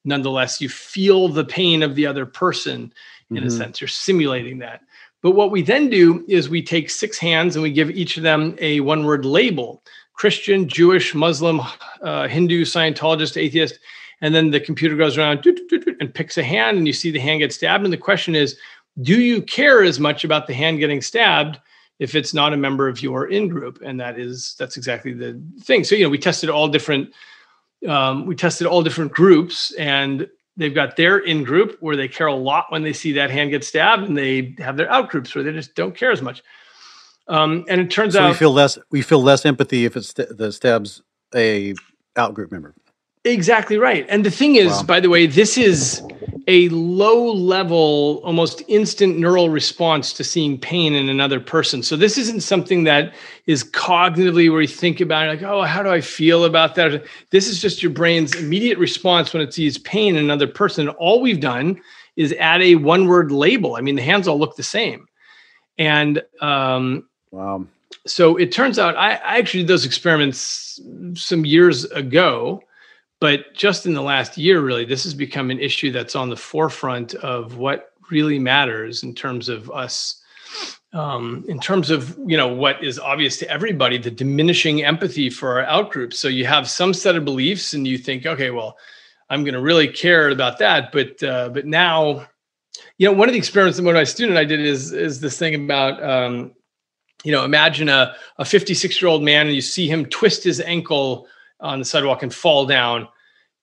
nonetheless you feel the pain of the other person in mm-hmm. a sense you're simulating that but what we then do is we take six hands and we give each of them a one word label christian jewish muslim uh, hindu scientologist atheist and then the computer goes around and picks a hand and you see the hand get stabbed and the question is do you care as much about the hand getting stabbed if it's not a member of your in group and that is that's exactly the thing. So you know we tested all different um, we tested all different groups and they've got their in group where they care a lot when they see that hand get stabbed and they have their out groups where they just don't care as much. Um, and it turns so out we feel less we feel less empathy if it's st- the stabs a out group member exactly right and the thing is wow. by the way this is a low level, almost instant neural response to seeing pain in another person. So this isn't something that is cognitively where you think about it, like, oh, how do I feel about that? This is just your brain's immediate response when it sees pain in another person. All we've done is add a one word label. I mean, the hands all look the same. And um, wow. So it turns out I, I actually did those experiments some years ago but just in the last year, really, this has become an issue that's on the forefront of what really matters in terms of us um, in terms of you know what is obvious to everybody the diminishing empathy for our outgroups so you have some set of beliefs and you think okay well i'm going to really care about that. But uh, but now you know one of the experiments that one of my student i did is is this thing about um, you know imagine a, a 56 year old man and you see him twist his ankle on the sidewalk and fall down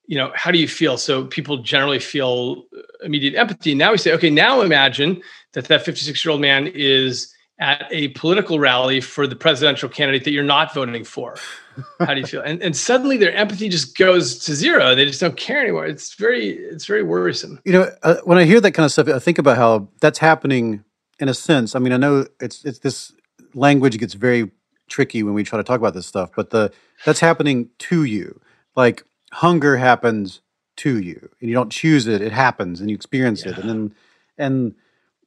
you know how do you feel? So people generally feel immediate empathy. Now we say okay now imagine that that 56 year old man is at a political rally for the presidential candidate that you're not voting for. How do you feel? And, and suddenly their empathy just goes to zero. They just don't care anymore. It's very it's very worrisome. You know uh, when i hear that kind of stuff i think about how that's happening in a sense. I mean i know it's it's this language gets very tricky when we try to talk about this stuff but the that's happening to you. Like hunger happens to you, and you don't choose it; it happens, and you experience yeah. it. And then, and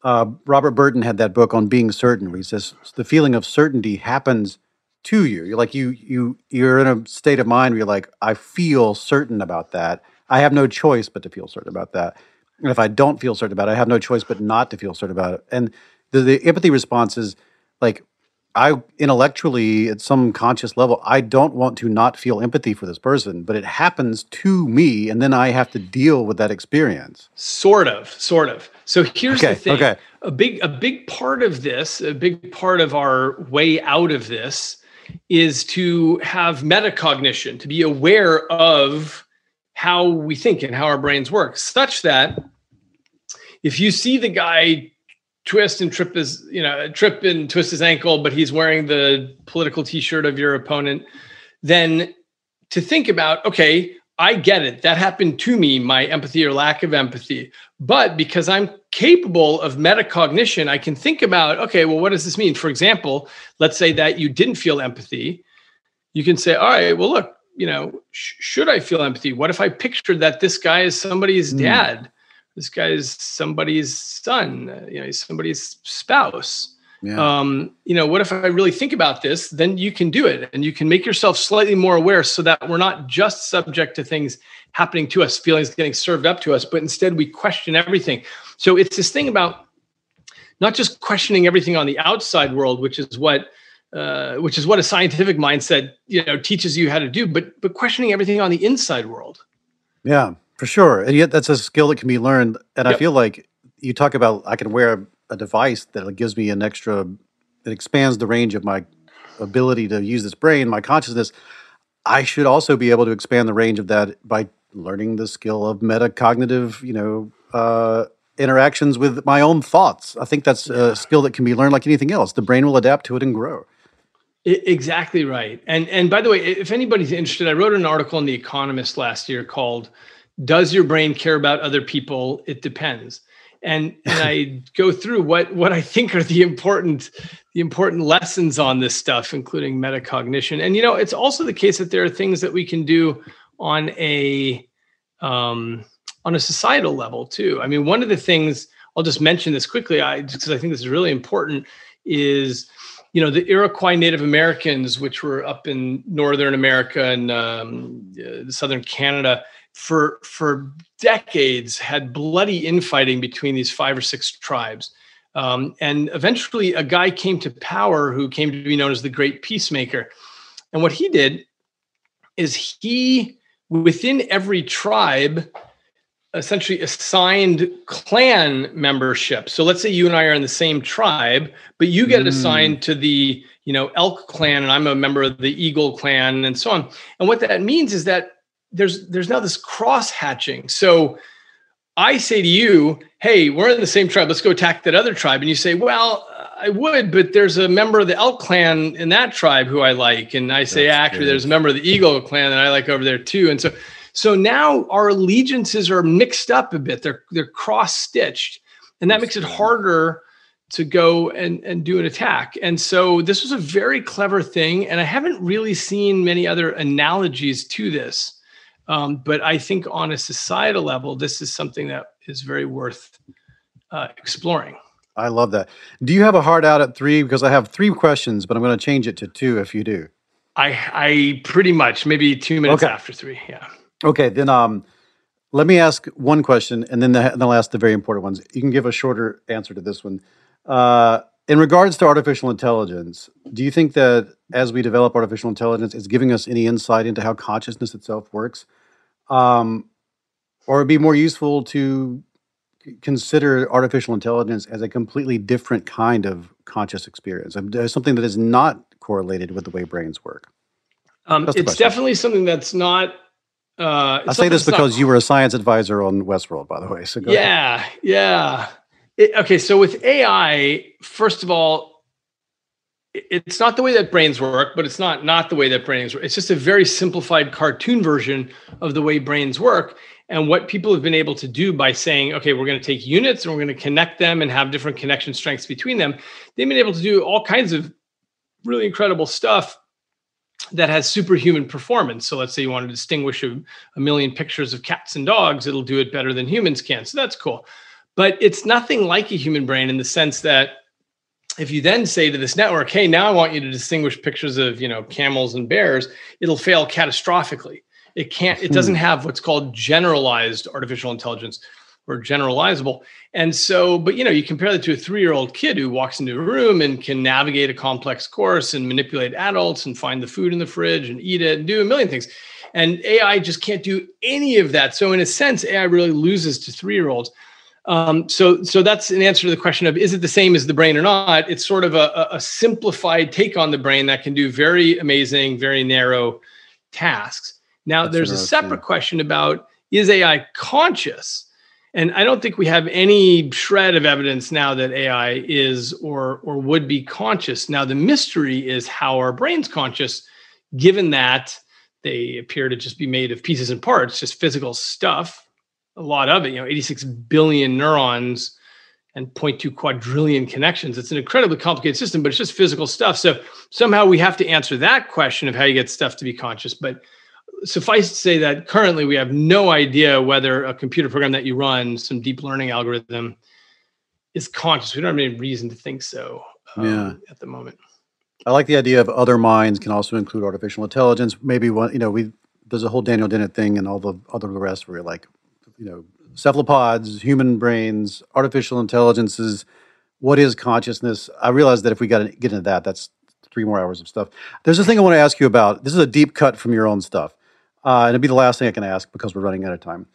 uh, Robert Burton had that book on being certain, where he says the feeling of certainty happens to you. You're like you you you're in a state of mind where you're like, I feel certain about that. I have no choice but to feel certain about that. And if I don't feel certain about it, I have no choice but not to feel certain about it. And the, the empathy response is like I intellectually, at some conscious level, I don't want to not feel empathy for this person, but it happens to me, and then I have to deal with that experience. Sort of, sort of. So here's okay, the thing: okay. a big, a big part of this, a big part of our way out of this, is to have metacognition, to be aware of how we think and how our brains work, such that if you see the guy twist and trip his, you know, trip and twist his ankle, but he's wearing the political t-shirt of your opponent, then to think about, okay, I get it. That happened to me, my empathy or lack of empathy. But because I'm capable of metacognition, I can think about, okay, well, what does this mean? For example, let's say that you didn't feel empathy. You can say, all right, well, look, you know, sh- should I feel empathy? What if I pictured that this guy is somebody's mm. dad? This guy is somebody's son uh, you know he's somebody's spouse. Yeah. um, you know what if i really think about this then you can do it and you can make yourself slightly more aware so that we're not just subject to things happening to us feelings getting served up to us but instead we question everything. So it's this thing about not just questioning everything on the outside world which is what uh, which is what a scientific mindset you know teaches you how to do but but questioning everything on the inside world. Yeah for sure. And yet that's a skill that can be learned. And yep. I feel like you talk about I can wear a, device that gives me an extra it expands the range of my ability to use this brain, my consciousness. I should also be able to expand the range of that by learning the skill of metacognitive, you know, uh, interactions with my own thoughts. I think that's a skill that can be learned like anything else. The brain will adapt to it and grow. Exactly right. And and by the way, if anybody's interested, I wrote an article in The Economist last year called does your brain care about other people? It depends. And and i go through what what i think are the important the important lessons on this stuff including metacognition. And you know it's also the case that there are things that we can do on a um, on a societal level too. I mean one of the things i'll just mention this quickly i because i think this is really important is you know the iroquois native americans which were up in northern america and um, uh, southern canada for for decades had bloody infighting between these five or six tribes. Um, and eventually, a guy came to power who came to be known as the Great Peacemaker. And what he did is he, within every tribe, essentially assigned clan membership. So let's say you and I are in the same tribe, but you get mm. assigned to the you know elk clan, and I'm a member of the eagle clan, and so on. And what that means is that there's there's now this cross hatching. So I say to you, "Hey, we're in the same tribe. Let's go attack that other tribe." And you say, "Well, I would, but there's a member of the Elk clan in that tribe who I like." And I say, That's "Actually, there's a member of the Eagle clan that I like over there too." And so So now our allegiances are mixed up a bit. They're they're cross stitched, and that makes it harder to go and, and do an attack. And so this was a very clever thing. And I haven't really seen many other analogies to this. Um, but I think on a societal level, this is something that is very worth uh, exploring. I love that. Do you have a hard out at three? Because I have three questions, but I'm going to change it to two if you do. I I pretty much maybe two minutes Okay. after three. Yeah. Okay, then um, let me ask one question, and then, the, then I'll ask the very important ones. You can give a shorter answer to this one. Uh, in regards to artificial intelligence, do you think that as we develop artificial intelligence, it's giving us any insight into how consciousness itself works? Um, or it'd be more useful to consider artificial intelligence as a completely different kind of conscious experience, um, something that is not correlated with the way brains work. Um, it's question. definitely something that's not. Uh, I say this that's not because you were a science advisor on Westworld, by the way. So go ahead. yeah, yeah. It- okay, so with AI, first of all, it's not the way that brains work, but it's not not the way that brains work. It's just a very simplified cartoon version of the way brains work. And what people have been able to do by saying, okay, we're going to take units and we're going to connect them and have different connection strengths between them, they've been able to do all kinds of really incredible stuff that has superhuman performance. So let's say you want to distinguish a, a million pictures of cats and dogs, it'll do it better than humans can. So that's cool. But it's nothing like a human brain in the sense that if you then say to this network, hey, now I want you to distinguish pictures of, you know, camels and bears, it'll fail catastrophically. It can't, it hmm. doesn't have what's called generalized artificial intelligence or generalizable. And so, but you know, you compare that to a three-year-old kid who walks into a room and can navigate a complex course and manipulate adults and find the food in the fridge and eat it and do a million things. And AI just can't do any of that. So in a sense, AI really loses to three-year-olds. Um, so, so that's an answer to the question of is it the same as the brain or not? It's sort of a, a- simplified take on the brain that can do very amazing, very narrow tasks. Now, That's there's a separate question about is AI conscious? And I don't think we have any shred of evidence now that AI is or or would be conscious. Now, the mystery is how our brains conscious, given that they appear to just be made of pieces and parts, just physical stuff. A lot of it, you know, 86 billion neurons and 0.2 quadrillion connections. It's an incredibly complicated system, but it's just physical stuff. So somehow we have to answer that question of how you get stuff to be conscious. But suffice to say that currently we have no idea whether a computer program that you run, some deep learning algorithm, is conscious. We don't have any reason to think so um, Yeah. at the moment. I like the idea of other minds can also include artificial intelligence. Maybe one, you know, we there's a whole Daniel Dennett thing and all the other the rest where you're like, you know, cephalopods, human brains, artificial intelligences. What is consciousness? I realize that if we got to get into that, that's three more hours of stuff. There's a thing I want to ask you about. This is a deep cut from your own stuff, uh, and it'll be the last thing I can ask because we're running out of time.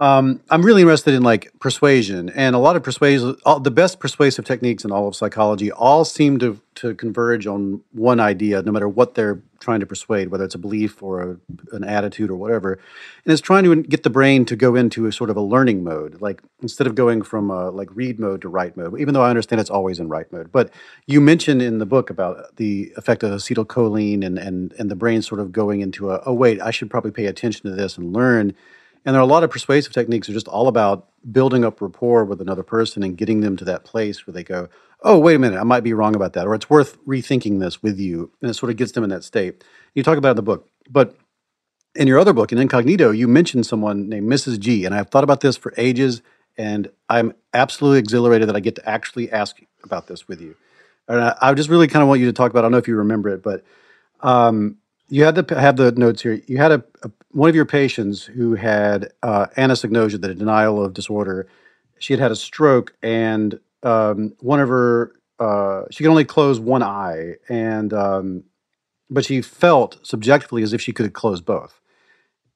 Um, I'm really interested in like persuasion, and a lot of persuasive, all, the best persuasive techniques in all of psychology all seem to to converge on one idea, no matter what they're trying to persuade, whether it's a belief or a, an attitude or whatever. And it's trying to get the brain to go into a sort of a learning mode, like instead of going from uh like read mode to write mode. Even though I understand it's always in write mode, but you mentioned in the book about the effect of acetylcholine and and and the brain sort of going into a oh wait, I should probably pay attention to this and learn. And there are a lot of persuasive techniques that are just all about building up rapport with another person and getting them to that place where they go, oh, wait a minute, I might be wrong about that, or it's worth rethinking this with you. And it sort of gets them in that state. You talk about it in the book. But in your other book, in Incognito, you mentioned someone named Mrs. G. And I've thought about this for ages, and I'm absolutely exhilarated that I get to actually ask about this with you. And I, I just really kind of want you to talk about, I don't know if you remember it, but um, you had to have the notes here. You had a, a one of your patients who had uh, anosognosia, the denial of disorder. She had had a stroke, and um, one of her uh, she could only close one eye, and um, but she felt subjectively as if she could close both.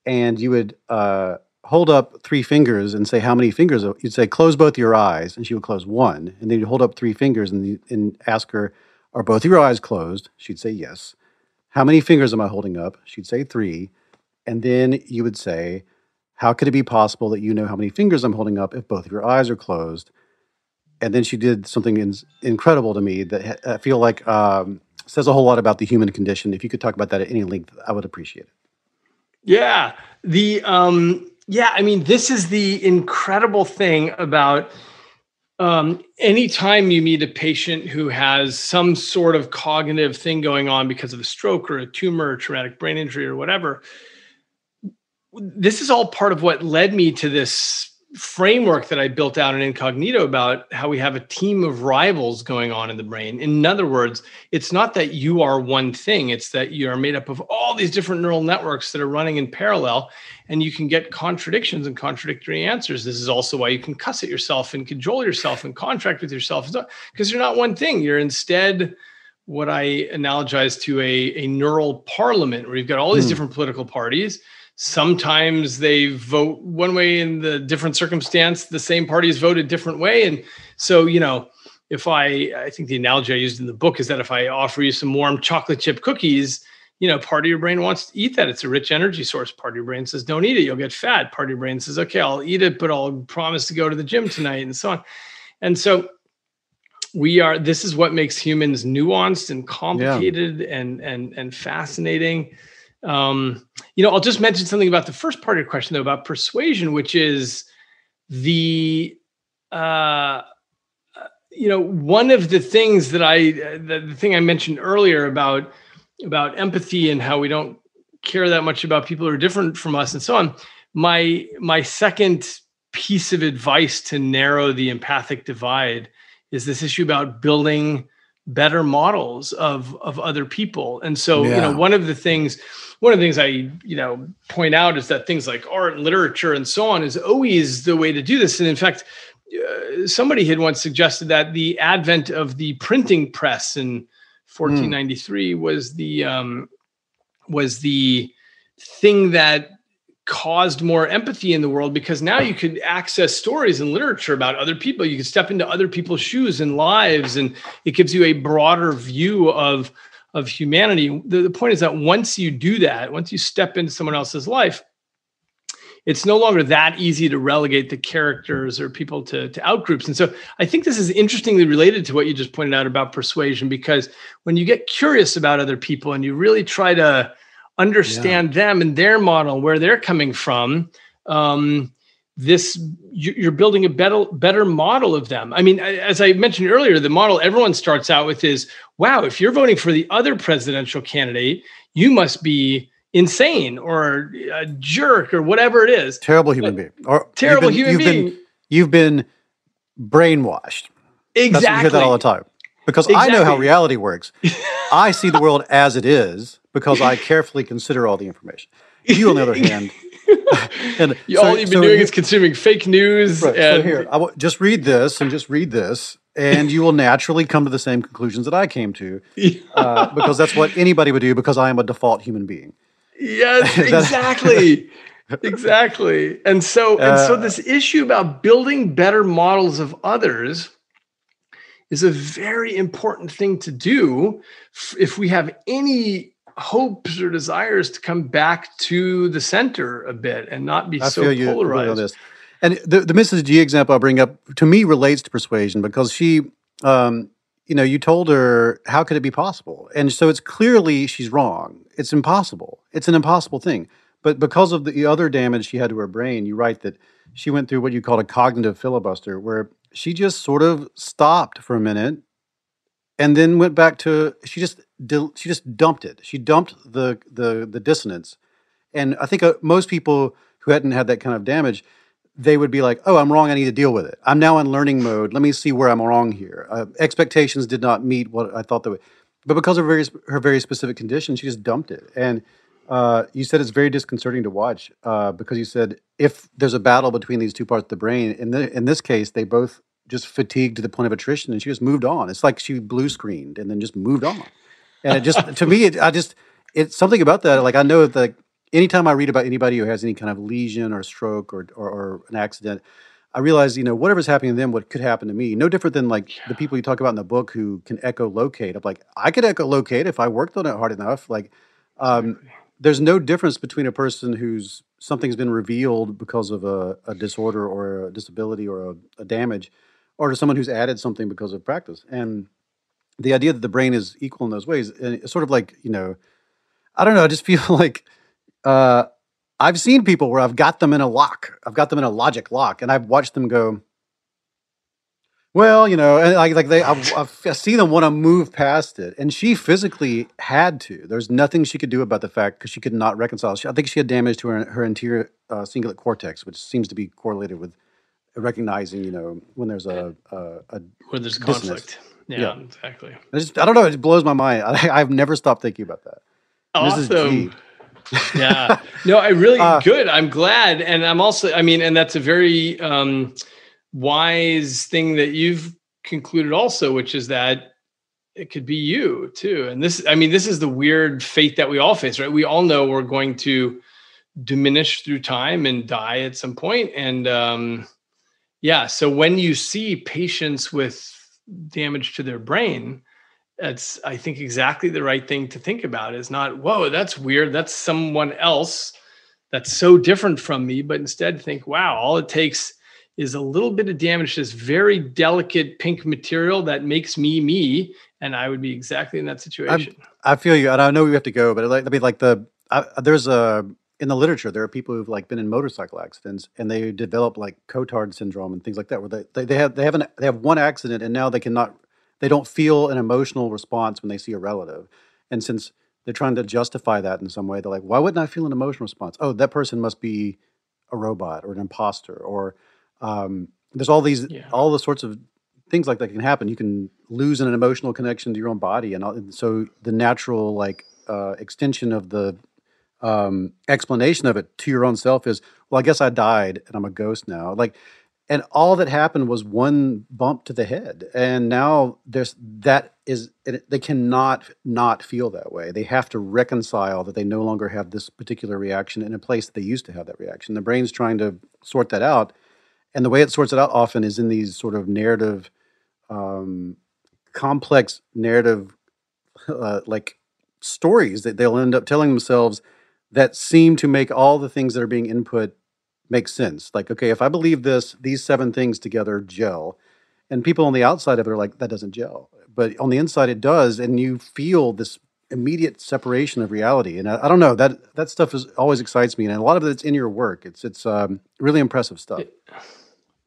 And you would uh, hold up three fingers and say how many fingers. You'd say close both your eyes, and she would close one. And then you'd hold up three fingers and, and ask her, "Are both your eyes closed?" She'd say yes. How many fingers am I holding up? She'd say three. And then you would say, How could it be possible that you know how many fingers I'm holding up if both of your eyes are closed? And then she did something in, incredible to me that ha- I feel like um, says a whole lot about the human condition. If you could talk about that at any length, I would appreciate it. Yeah. The um yeah, I mean, this is the incredible thing about um, anytime you meet a patient who has some sort of cognitive thing going on because of a stroke or a tumor or traumatic brain injury or whatever, this is all part of what led me to this framework that I built out in Incognito about how we have a team of rivals going on in the brain. In other words, it's not that you are one thing, it's that you are made up of all these different neural networks that are running in parallel, and you can get contradictions and contradictory answers. This is also why you can cuss at yourself and cajole yourself and contract with yourself because you're not one thing. You're instead what I analogize to a, a neural parliament where you've got all these hmm. different political parties sometimes they vote one way in the different circumstance the same parties vote a different way. And so you know if i i think the analogy i used in the book is that if i offer you some warm chocolate chip cookies you know part of your brain wants to eat that. It's a rich energy source. Part of your brain says don't eat it. You'll get fat. Part of your brain says okay i'll eat it but i'll promise to go to the gym tonight and so on. And so we are this is what makes humans nuanced and complicated yeah. and and and fascinating um, you know, I'll just mention something about the first part of your question, though, about persuasion, which is the, uh, you know, one of the things that I, the, the thing I mentioned earlier about about empathy and how we don't care that much about people who are different from us and so on. My my second piece of advice to narrow the empathic divide is this issue about building better models of of other people. And so, yeah. you know, one of the things one of the things I, you know, point out is that things like art and literature and so on is always the way to do this. And in fact, uh, somebody had once suggested that the advent of the printing press in 1493 mm. was the um, was the thing that caused more empathy in the world because now you could access stories and literature about other people. You can step into other people's shoes and lives, and it gives you a broader view of of humanity. The, the point is that once you do that, once you step into someone else's life, it's no longer that easy to relegate the characters or people to, to outgroups. And so I think this is interestingly related to what you just pointed out about persuasion, because when you get curious about other people and you really try to understand yeah. them and their model, where they're coming from, um, this you're building a better better model of them. I mean as i mentioned earlier the model everyone starts out with is wow if you're voting for the other presidential candidate you must be insane or a jerk or whatever it is. Terrible human being. Or terrible you've been, human you've being. been, you've been brainwashed. Exactly That's, you hear that all the time because exactly. i know how reality works i see the world as it is because i carefully consider all the information you on the other hand and you, so, all you've been so doing is consuming fake news. Right, and so here, I w- just read this and just read this, and you will naturally come to the same conclusions that I came to, uh, because that's what anybody would do. Because I am a default human being. Yes, exactly. exactly. And so, and so, uh, this issue about building better models of others is a very important thing to do if we have any hopes or desires to come back to the center a bit and not be I so polarized. You and the, the Mrs. G example I bring up to me relates to persuasion because she, um, you know, you told her, how could it be possible? And so it's clearly she's wrong. It's impossible. It's an impossible thing. But because of the other damage she had to her brain, you write that she went through what you called a cognitive filibuster, where she just sort of stopped for a minute and then went back to she just she just dumped it. She dumped the the the dissonance, and I think uh, most people who hadn't had that kind of damage, they would be like, "Oh, I'm wrong. I need to deal with it. I'm now in learning mode. Let me see where I'm wrong here. Uh, expectations did not meet what I thought they would." But because of her very, her very specific condition, she just dumped it. And uh, you said it's very disconcerting to watch uh, because you said if there's a battle between these two parts of the brain, in the, in this case, they both just fatigued to the point of attrition, and she just moved on. It's like she blue screened and then just moved on. And it just to me, it, I just it's something about that. Like I know that anytime I read about anybody who has any kind of lesion or stroke or or, or an accident, I realize you know whatever's happening to them, what could happen to me. No different than like yeah. the people you talk about in the book who can echolocate. I'm like I could echolocate if I worked on it hard enough. Like um, there's no difference between a person who's something's been revealed because of a, a disorder or a disability or a, a damage or to someone who's added something because of practice. And the idea that the brain is equal in those ways, and it's sort of like you know, I don't know. I just feel like uh, I've seen people where I've got them in a lock. I've got them in a logic lock, and I've watched them go. Well, you know, and like like they, I, I see them want to move past it, and she physically had to. There's nothing she could do about the fact because she could not reconcile. She, I think she had damage to her her anterior uh, cingulate cortex, which seems to be correlated with recognizing, you know, when there's a, a, a where there's dissonance. conflict. Yeah, Yeah. exactly. I, just, I don't know. It blows my mind. I, I've never stopped thinking about that. Awesome. yeah. No, I really Uh, good. I'm glad, and I'm also. I mean, and that's a very um, wise thing that you've concluded also, which is that it could be you too. And this, I mean, this is the weird fate that we all face, right? We all know we're going to diminish through time and die at some point, and um, yeah. So when you see patients with damage to their brain, that's I think exactly the right thing to think about is not, whoa, that's weird. That's someone else that's so different from me, but instead think, wow, all it takes is a little bit of damage to this very delicate pink material that makes me me. And I would be exactly in that situation. I feel you, and I know we have to go, but like, I mean, like the I, there's a in the literature there are people who've like been in motorcycle accidents and they develop like Cotard syndrome and things like that, where they they, they have they have an, they have one accident and now they cannot they don't feel an emotional response when they see a relative, and since they're trying to justify that in some way, they're like, why wouldn't I feel an emotional response? Oh, that person must be a robot or an imposter or um, there's all these Yeah. all the sorts of things like that can happen. You can lose an emotional connection to your own body, and, all, and so the natural like uh, extension of the um, explanation of it to your own self is, well, I guess I died and I'm a ghost now. Like, and all that happened was one bump to the head, and now there's that is they cannot not feel that way. They have to reconcile that they no longer have this particular reaction in a place that they used to have that reaction. The brain's trying to sort that out, and the way it sorts it out often is in these sort of narrative um, complex narrative uh, like stories that they'll end up telling themselves that seem to make all the things that are being input make sense. Like, okay, if I believe this, these seven things together gel, and people on the outside of it are like, that doesn't gel, but on the inside it does, and you feel this immediate separation of reality. And I, I don't know that that stuff is always excites me, and a lot of it's in your work. It's it's um, really impressive stuff.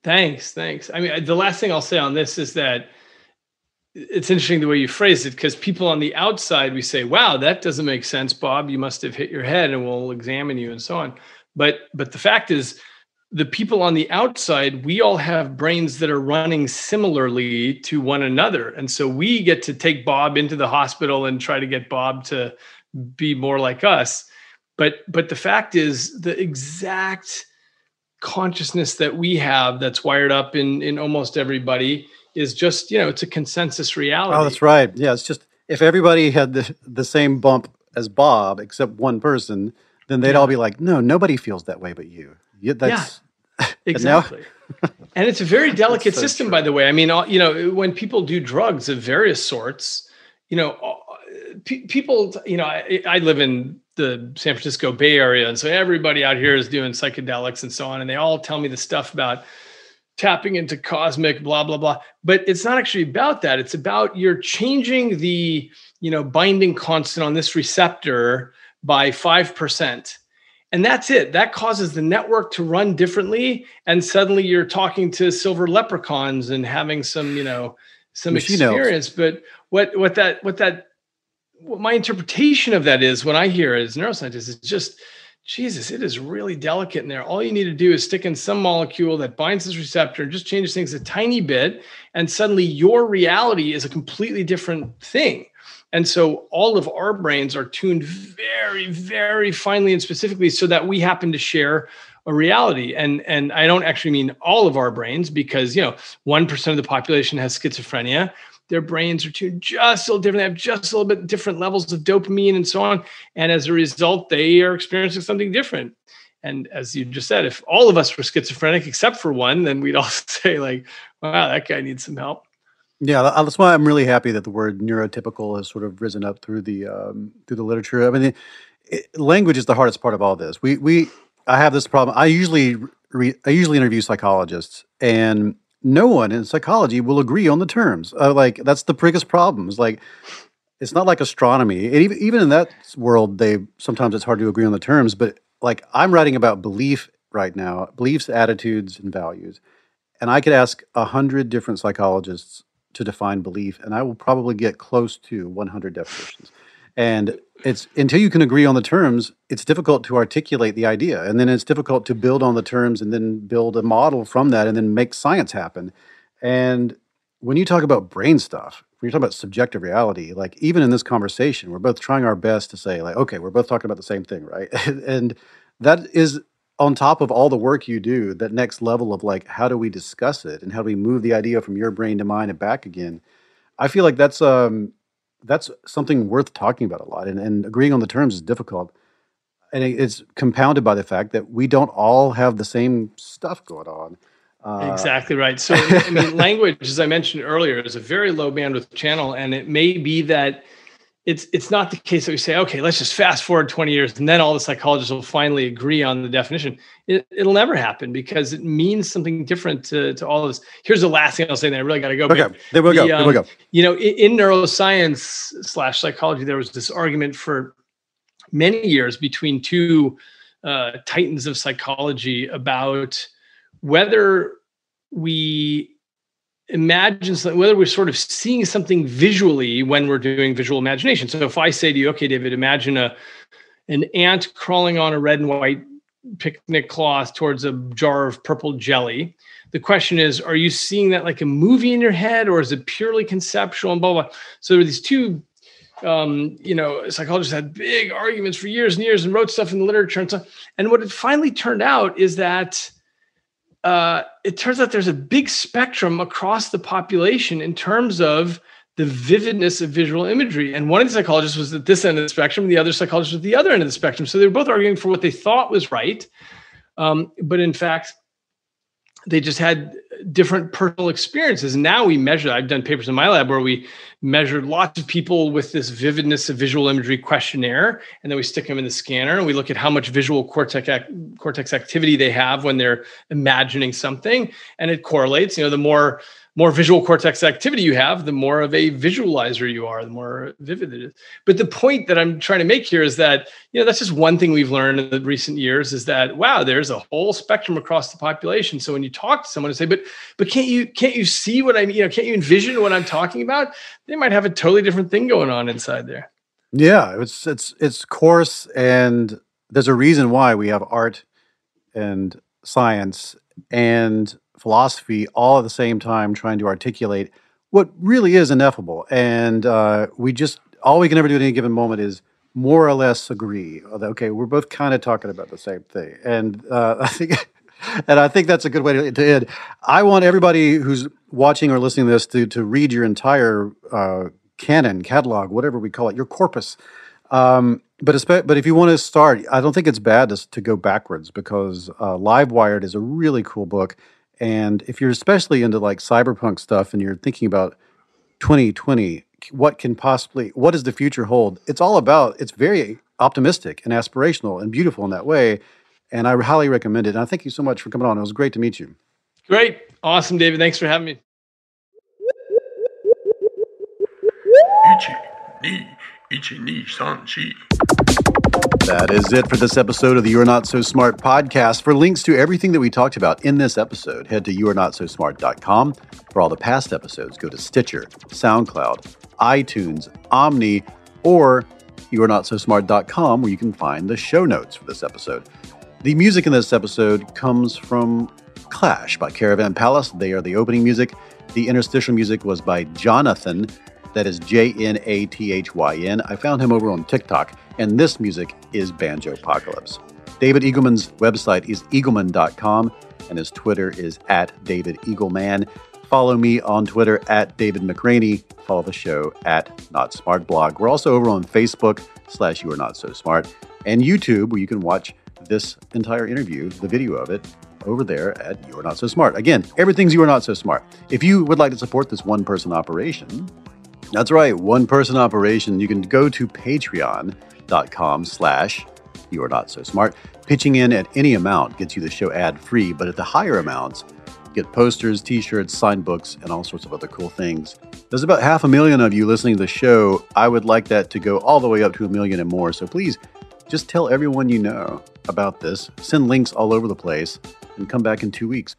Thanks, thanks. I mean, the last thing I'll say on this is that it's interesting the way you phrase it because people on the outside we say, "Wow, that doesn't make sense, Bob. You must have hit your head, and we'll examine you and so on." But but the fact is, the people on the outside, we all have brains that are running similarly to one another, and so we get to take Bob into the hospital and try to get Bob to be more like us. But but the fact is, the exact consciousness that we have that's wired up in in almost everybody is just you know it's a consensus reality Oh, that's right. Yeah, it's just if everybody had the, the same bump as Bob except one person, then they'd Yeah. all be like, "No, nobody feels that way but you." Yeah, that's and now- exactly and it's a very delicate so system true. by the way i mean all- you know when people do drugs of various sorts you know people you know I, I live in the san francisco bay area and so everybody out here is doing psychedelics and so on and they all tell me the stuff about tapping into cosmic blah blah blah. But it's not actually about that. It's about you're changing the you know binding constant on this receptor by 5% and that's it. That causes the network to run differently and suddenly you're talking to silver leprechauns and having some you know some elves. experience. But what what that what that what my interpretation of that is when i hear it as neuroscientist is just jesus it is really delicate in there all you need to do is stick in some molecule that binds this receptor and just changes things a tiny bit and suddenly your reality is a completely different thing and so all of our brains are tuned very, very finely and specifically so that we happen to share a reality. And, and I don't actually mean all of our brains because, you know, 1% of the population has schizophrenia. Their brains are tuned just a little different. They have just a little bit different levels of dopamine and so on. And as a result, they are experiencing something different. And as you just said, if all of us were schizophrenic except for one, then we'd all say, like, wow, that guy needs some help. Yeah, that's why I'm really happy that the word neurotypical has sort of risen up through the um, through the literature. I mean, it, it, language is the hardest part of all this. We we I have this problem. I usually re, I usually interview psychologists, and no one in psychology will agree on the terms. Uh, like that's the biggest problem. Like it's not like astronomy. And even even in that world, they sometimes it's hard to agree on the terms. But like I'm writing about belief right now, beliefs, attitudes, and values. And I could ask a hundred different psychologists to define belief, and I will probably get close to 100 definitions. And it's until you can agree on the terms, it's difficult to articulate the idea. And then it's difficult to build on the terms and then build a model from that and then make science happen. And when you talk about brain stuff, when you're talking about subjective reality, like even in this conversation, we're both trying our best to say, like, okay, we're both talking about the same thing, right? and that is on top of all the work you do, that next level of like, how do we discuss it and how do we move the idea from your brain to mine and back again? I feel like that's um that's something worth talking about a lot, and, and agreeing on the terms is difficult, and it's compounded by the fact that we don't all have the same stuff going on. Uh, exactly right. So, I mean, language, as I mentioned earlier, is a very low bandwidth channel, and it may be that it's it's not the case that we say, okay, let's just fast forward 20 years and then all the psychologists will finally agree on the definition. It, will never happen because it means something different to, to all of us. Here's the last thing I'll say, and I really got to go. Okay, there we go. The, um, there we go. You know, in, in neuroscience slash psychology, there was this argument for many years between two uh, titans of psychology about whether we imagine whether we're sort of seeing something visually when we're doing visual imagination. So if I say to you, okay, David, imagine a an ant crawling on a red and white picnic cloth towards a jar of purple jelly. The question is, are you seeing that like a movie in your head or is it purely conceptual and blah blah? So there are these two um, you know, psychologists had big arguments for years and years and wrote stuff in the literature and stuff. And what it finally turned out is that uh, it turns out there's a big spectrum across the population in terms of the vividness of visual imagery. And one of the psychologists was at this end of the spectrum, the other psychologist was at the other end of the spectrum. So they were both arguing for what they thought was right. Um, but in fact, they just had different personal experiences. Now we measure, I've done papers in my lab where we measured lots of people with this vividness of visual imagery questionnaire. And then we stick them in the scanner and we look at how much visual cortex, cortex activity they have when they're imagining something. And it correlates, you know, the more more visual cortex activity you have, the more of a visualizer you are, the more vivid it is. But the point that I'm trying to make here is that, you know, that's just one thing we've learned in the recent years is that wow, there's a whole spectrum across the population. So when you talk to someone and say, but but can't you can't you see what I mean? You know, can't you envision what I'm talking about? They might have a totally different thing going on inside there. Yeah, it's it's it's coarse and there's a reason why we have art and science and philosophy all at the same time trying to articulate what really is ineffable. And uh, we just, all we can ever do at any given moment is more or less agree. Okay, we're both kind of talking about the same thing. And uh, I think. And I think that's a good way to, end. I want everybody who's watching or listening to this to, to read your entire uh, canon, catalog, whatever we call it, your corpus. Um, but but if you want to start, I don't think it's bad to, to go backwards because uh, Livewired is a really cool book. And if you're especially into like cyberpunk stuff and you're thinking about 2020, what can possibly, what does the future hold? It's all about, it's very optimistic and aspirational and beautiful in that way. And I highly recommend it. And I thank you so much for coming on. It was great to meet you. Great. Awesome, David. Thanks for having me. That is it for this episode of the You're Not So Smart podcast. For links to everything that we talked about in this episode, head to you'renotsosmart.com. For all the past episodes, go to Stitcher, SoundCloud, iTunes, Omni, or you'renotsosmart.com where you can find the show notes for this episode. The music in this episode comes from Clash by Caravan Palace. They are the opening music. The interstitial music was by Jonathon. That is J N A T H Y N. I found him over on TikTok and this music is Banjo Apocalypse. David Eagleman's website is eagleman.com, and his Twitter is at David Eagleman. Follow me on Twitter at David McRaney. Follow the show at Not Smart Blog. We're also over on Facebook slash You Are Not So Smart and YouTube, where you can watch this entire interview, the video of it, over there at You Are Not So Smart. Again, everything's You Are Not So Smart. If you would like to support this one person operation, that's right, one person operation, you can go to patreon.com slash you are not so smart. Pitching in at any amount gets you the show ad free, but at the higher amounts, get posters, t-shirts, signed books, and all sorts of other cool things. There's about half a million of you listening to the show. I would like that to go all the way up to a million and more. So please just tell everyone you know about this, send links all over the place, and come back in two weeks.